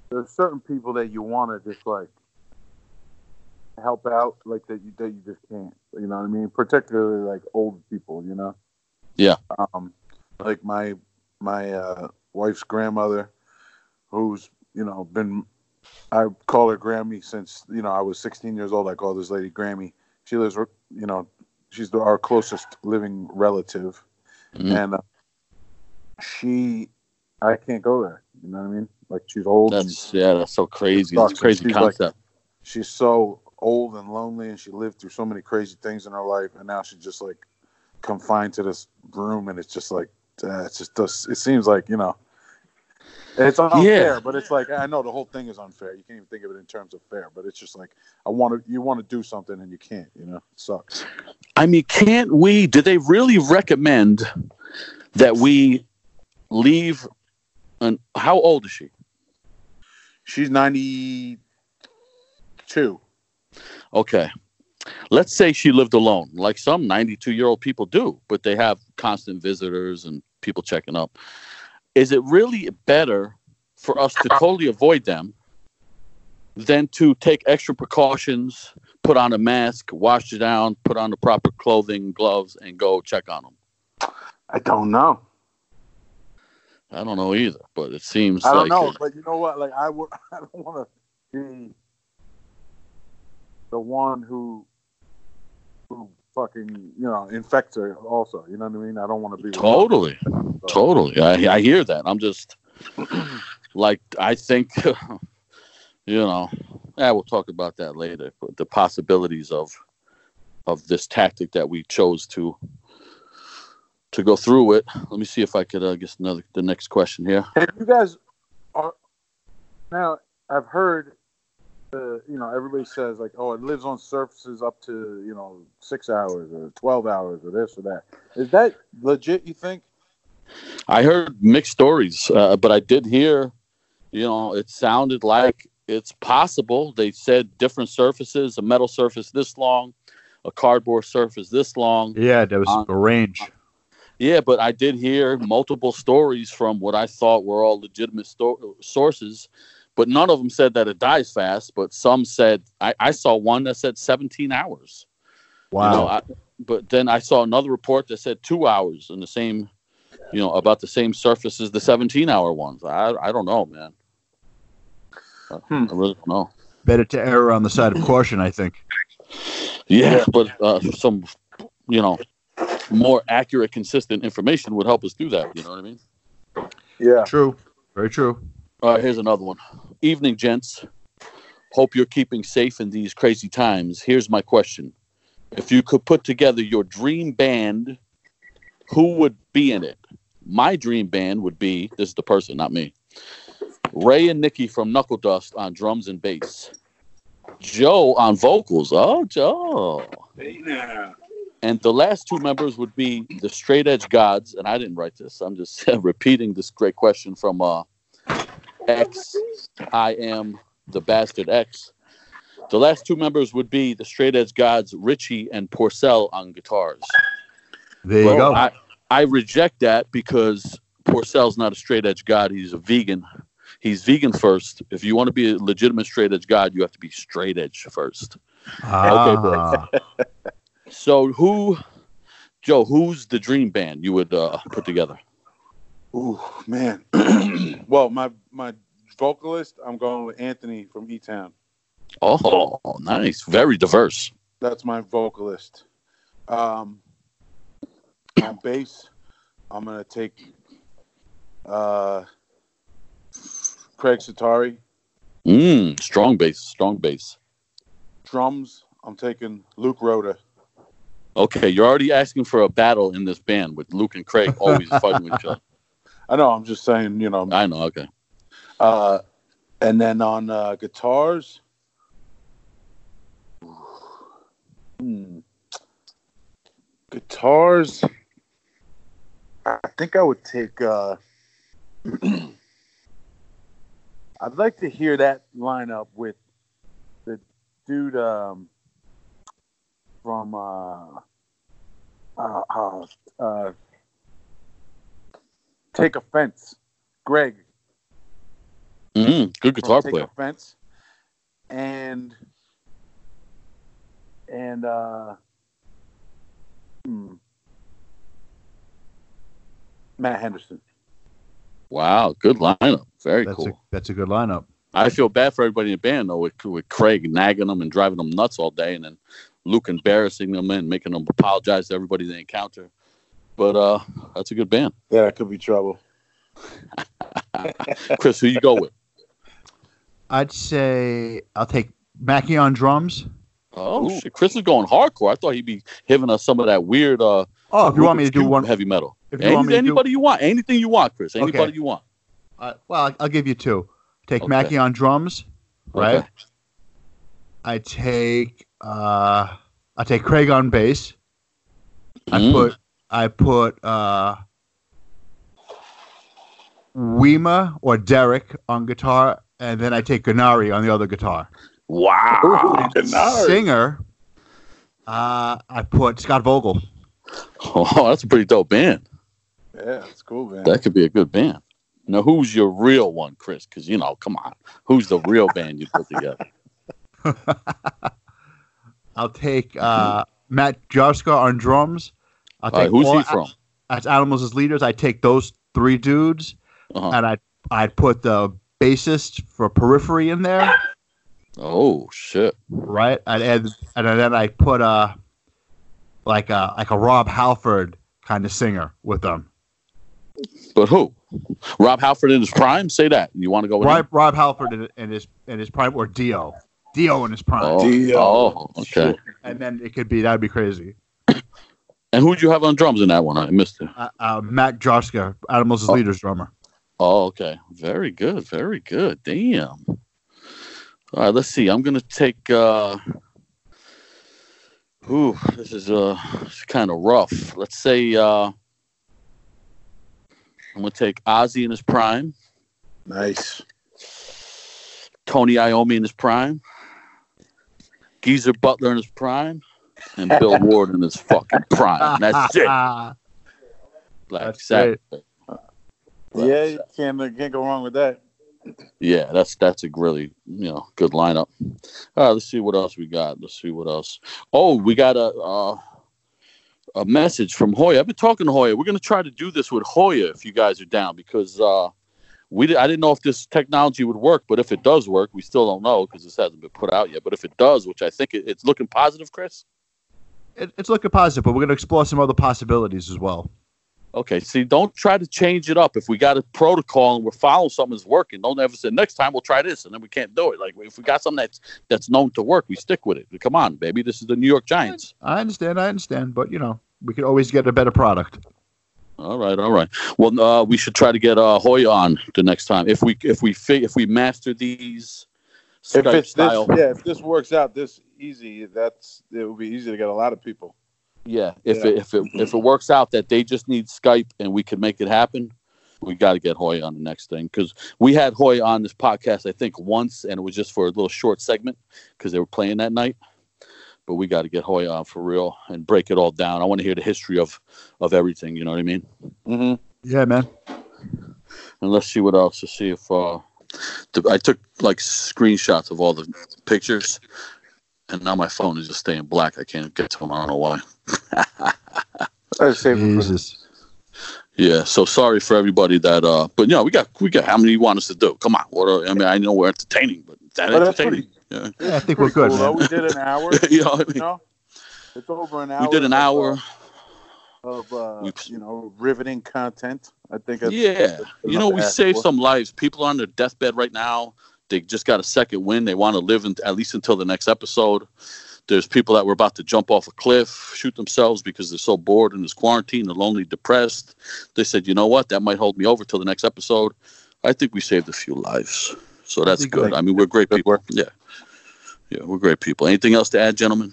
there's certain people that you want to just like help out, like that you that you just can't. You know what I mean? Particularly like old people. You know. Yeah. Um, like my my uh, wife's grandmother, who's you know been I call her Grammy since you know I was 16 years old. I call this lady Grammy. She lives, you know, she's the, our closest living relative, Mhm. and uh, she, I can't go there. You know what I mean? Like she's old. and That's yeah, that's so crazy. It's crazy She's like- concept. she's so old and lonely, and she lived through so many crazy things in her life, and now she's just like confined to this room, and it's just like uh, it's just does. It seems like you know. It's unfair, but it's like I know the whole thing is unfair. You can't even think of it in terms of fair, but it's just like I want to. You want to do something and you can't. You know, it sucks. I mean, can't we? Do they really recommend that we leave? An, how old is she? She's ninety two. Okay. Let's say she lived alone, like some 92 year old people do, but they have constant visitors and people checking up. Is it really better for us to totally avoid them than to take extra precautions, put on a mask, wash it down, put on the proper clothing, gloves, and go check on them? I don't know. I don't know either, but it seems I don't like know, but you know what? Like I would. I don't want to be the one who who fucking you know infects her. Also, you know what I mean? I don't want to be totally. So, Totally. I, I hear that. I'm just like, I think, you know, yeah, we'll talk about that later. But the possibilities of of this tactic that we chose to to go through it. Let me see if I could uh, guess another the next question here. Have you guys are now? I've heard. Uh, you know, everybody says like, "Oh, it lives on surfaces up to you know six hours or twelve hours or this or that." Is that legit? You think? I heard mixed stories, uh, but I did hear, you know, it sounded like it's possible. They said different surfaces, a metal surface this long, a cardboard surface this long. Yeah, there was Uh, a range. Yeah, but I did hear multiple stories from what I thought were all legitimate sto- sources, but none of them said that it dies fast. But some said I, I saw one that said 17 hours. Wow. You know, I, but then I saw another report that said two hours in the same, you know, about the same surface as the 17 hour ones. I I don't know, man. I, Hmm. I really don't know. Better to err on the side of caution, I think. Yeah, but uh, some, you know, more accurate, consistent information would help us do that. You know what I mean? Yeah. True. Very true. All right, here's another one. Evening, gents. Hope you're keeping safe in these crazy times. Here's my question. If you could put together your dream band, who would be in it? My dream band would be this is the person, not me. Ray and Nikki from Knuckle Dust on drums and bass. Joe on vocals. Oh, Joe. Hey now. And the last two members would be the Straight Edge Gods, and I didn't write this. I'm just repeating this great question from uh, X. I am the bastard X. The last two members would be the Straight Edge Gods, Richie and Porcell on guitars. There you go. I, I reject that because Porcell's not a straight edge god. He's a vegan. He's vegan first. If you want to be a legitimate straight edge god, you have to be straight edge first. Ah, So who, Joe? Who's the dream band you would uh, put together? Ooh, man. well, my my vocalist, I'm going with Anthony from E Town. Oh, nice. Very diverse. That's my vocalist. Um, on bass, I'm gonna take uh, Craig Setari. Mm, strong bass. Strong bass. Drums, I'm taking Luke Rhoda. Okay, you're already asking for a battle in this band with Luke and Craig always fighting each other. I know. I'm just saying. You know. I know. Okay. Uh, and then on uh, guitars, hmm, guitars, I think I would take. Uh, I'd like to hear that lineup with the dude um, from uh, uh, uh, uh, Take Offense, Greg. Mm, good guitar from Take player. Offense, and and uh, hmm, Matt Henderson. Wow, good lineup. Very that's cool. a that's a good lineup. I feel bad for everybody in the band though, with, with Craig nagging them and driving them nuts all day, and then Luke embarrassing them and making them apologize to everybody they encounter. But uh, that's a good band. Yeah, that could be trouble. Chris, who you go with? I'd say I'll take Mackie on drums. Oh Ooh. shit, Chris is going hardcore. I thought he'd be giving us some of that weird. uh Oh, if you want me to do one, heavy metal. if you Any, want me to do, anybody you want, anything you want, Chris. Anybody Okay. you want. uh, well, I'll- I'll give you two. Take Okay. Mackie on drums, right? Okay. I take uh, I take Craig on bass. I Mm. put I put uh, Weema or Derek on guitar, and then I take Ganari on the other guitar. Wow. Singer, uh, I put Scott Vogel. Oh, that's a pretty dope band. Yeah, that's cool, man. That could be a good band. Now, who's your real one, Chris? Because you know, come on, who's the real band you put together? I'll take uh, Matt Garstka on drums. I'll All right, take who's all- he from? As Animals as leaders, I take those three dudes, Uh-huh. and I I'd put the bassist for Periphery in there, Oh shit! right? And and, and then I put a like a like a Rob Halford kind of singer with them. But who? Rob Halford in his prime? Say that. You want to go with Rob him? Rob Halford in, in his in his prime or Dio, Dio in his prime, Oh, Dio. oh, okay. and then it could be that'd be crazy. And who'd you have on drums in that one? I missed it. Uh, uh, Matt Garstka, Animals as Oh. leaders drummer. Oh, okay. Very good. Very good. Damn. All right, let's see. I'm gonna take uh Ooh, this is uh kind of rough. Let's say uh I'm gonna take Ozzy in his prime, Nice. Tony Iommi in his prime, Geezer Butler in his prime, and Bill Ward in his fucking prime. That's it. Black That's Sabbath. Yeah, you can't can't go wrong with that. Yeah, that's that's a really you know good lineup. All right, let's see what else we got. Let's see what else. Oh, we got a uh, a message from Hoya. I've been talking to Hoya. We're gonna try to do this with Hoya if you guys are down because uh, we di- I didn't know if this technology would work, but if it does work, we still don't know because this hasn't been put out yet. But if it does, which I think it, it's looking positive, Chris. It, it's looking positive, but we're going to explore some other possibilities as well. Okay, see, don't try to change it up. If we got a protocol and we're following something that's working, don't ever say next time we'll try this and then we can't do it. Like if we got something that's that's known to work, we stick with it. Come on, baby, this is the New York Giants. I understand, I understand, but you know, we could always get a better product. All right, all right. Well, uh, we should try to get uh, Hoya on the next time if we if we fi- if we master these If Skype it's this, style. yeah, if this works out this easy, that's it will be easy to get a lot of people. Yeah, if Yeah. it if it if it works out that they just need Skype and we can make it happen, we got to get Hoy on the next thing because we had Hoy on this podcast I think once and it was just for a little short segment because they were playing that night. But we got to get Hoy on for real and break it all down. I want to hear the history of of everything. You know what I mean? Mm-hmm. Yeah, man. And let's see what else to see if uh, the, I took like screenshots of all the pictures, and now my phone is just staying black. I can't get to them. I don't know why. I save it for the- Jesus. Yeah, so sorry for everybody that. uh But you know, we got we got how many you want us to do? Come on, what? Are, I mean, I know we're entertaining, but is that But that's entertaining? pretty- Yeah, Yeah, I think we're good, cool, man. We did an hour. you know what I You know, it's over an hour. We did an hour. Of uh, We- you know riveting content. I think. That's, Yeah, that's you know, we to ask saved for. some lives. People are on their deathbed right now. They just got a second win. They want to live in, at least until the next episode. There's people that were about to jump off a cliff, shoot themselves because they're so bored in this quarantine, they're lonely, depressed. They said, you know what, that might hold me over till the next episode. I think we saved a few lives, so that's think good. like- I mean, we're great people. work. Yeah, yeah, we're great people. Anything else to add, gentlemen?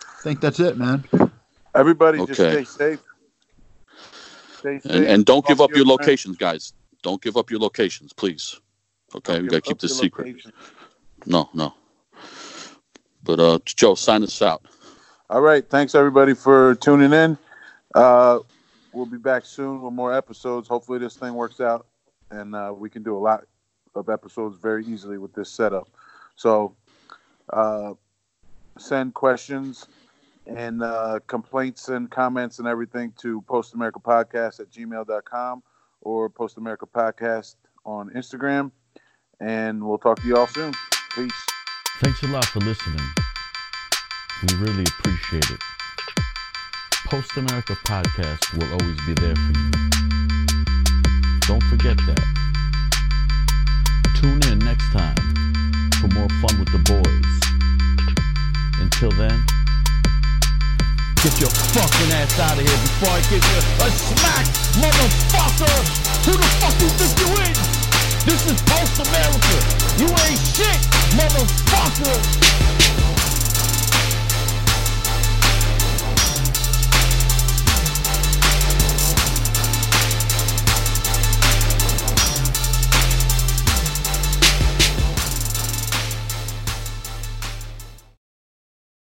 I think that's it, man. Everybody, just Okay. stay safe. Stay safe. And, and don't give up to your friends. locations, guys. Don't give up your locations, please. Okay, Don't we gotta keep this secret. location. No, no. But uh, Joe, sign us out. All right. Thanks everybody for tuning in. Uh, we'll be back soon with more episodes. Hopefully this thing works out and uh, we can do a lot of episodes very easily with this setup. So uh, send questions and uh, complaints and comments and everything to postamericapodcast at gmail.com or postamerica podcast on Instagram. And we'll talk to you all soon. Peace. Thanks a lot for listening. We really appreciate it. Post America Podcast will always be there for you. Don't forget that. Tune in next time for more fun with the boys. Until then, get your fucking ass out of here before I give you a smack, motherfucker! Who the fuck you think you is? This is Post America. You ain't shit, motherfucker.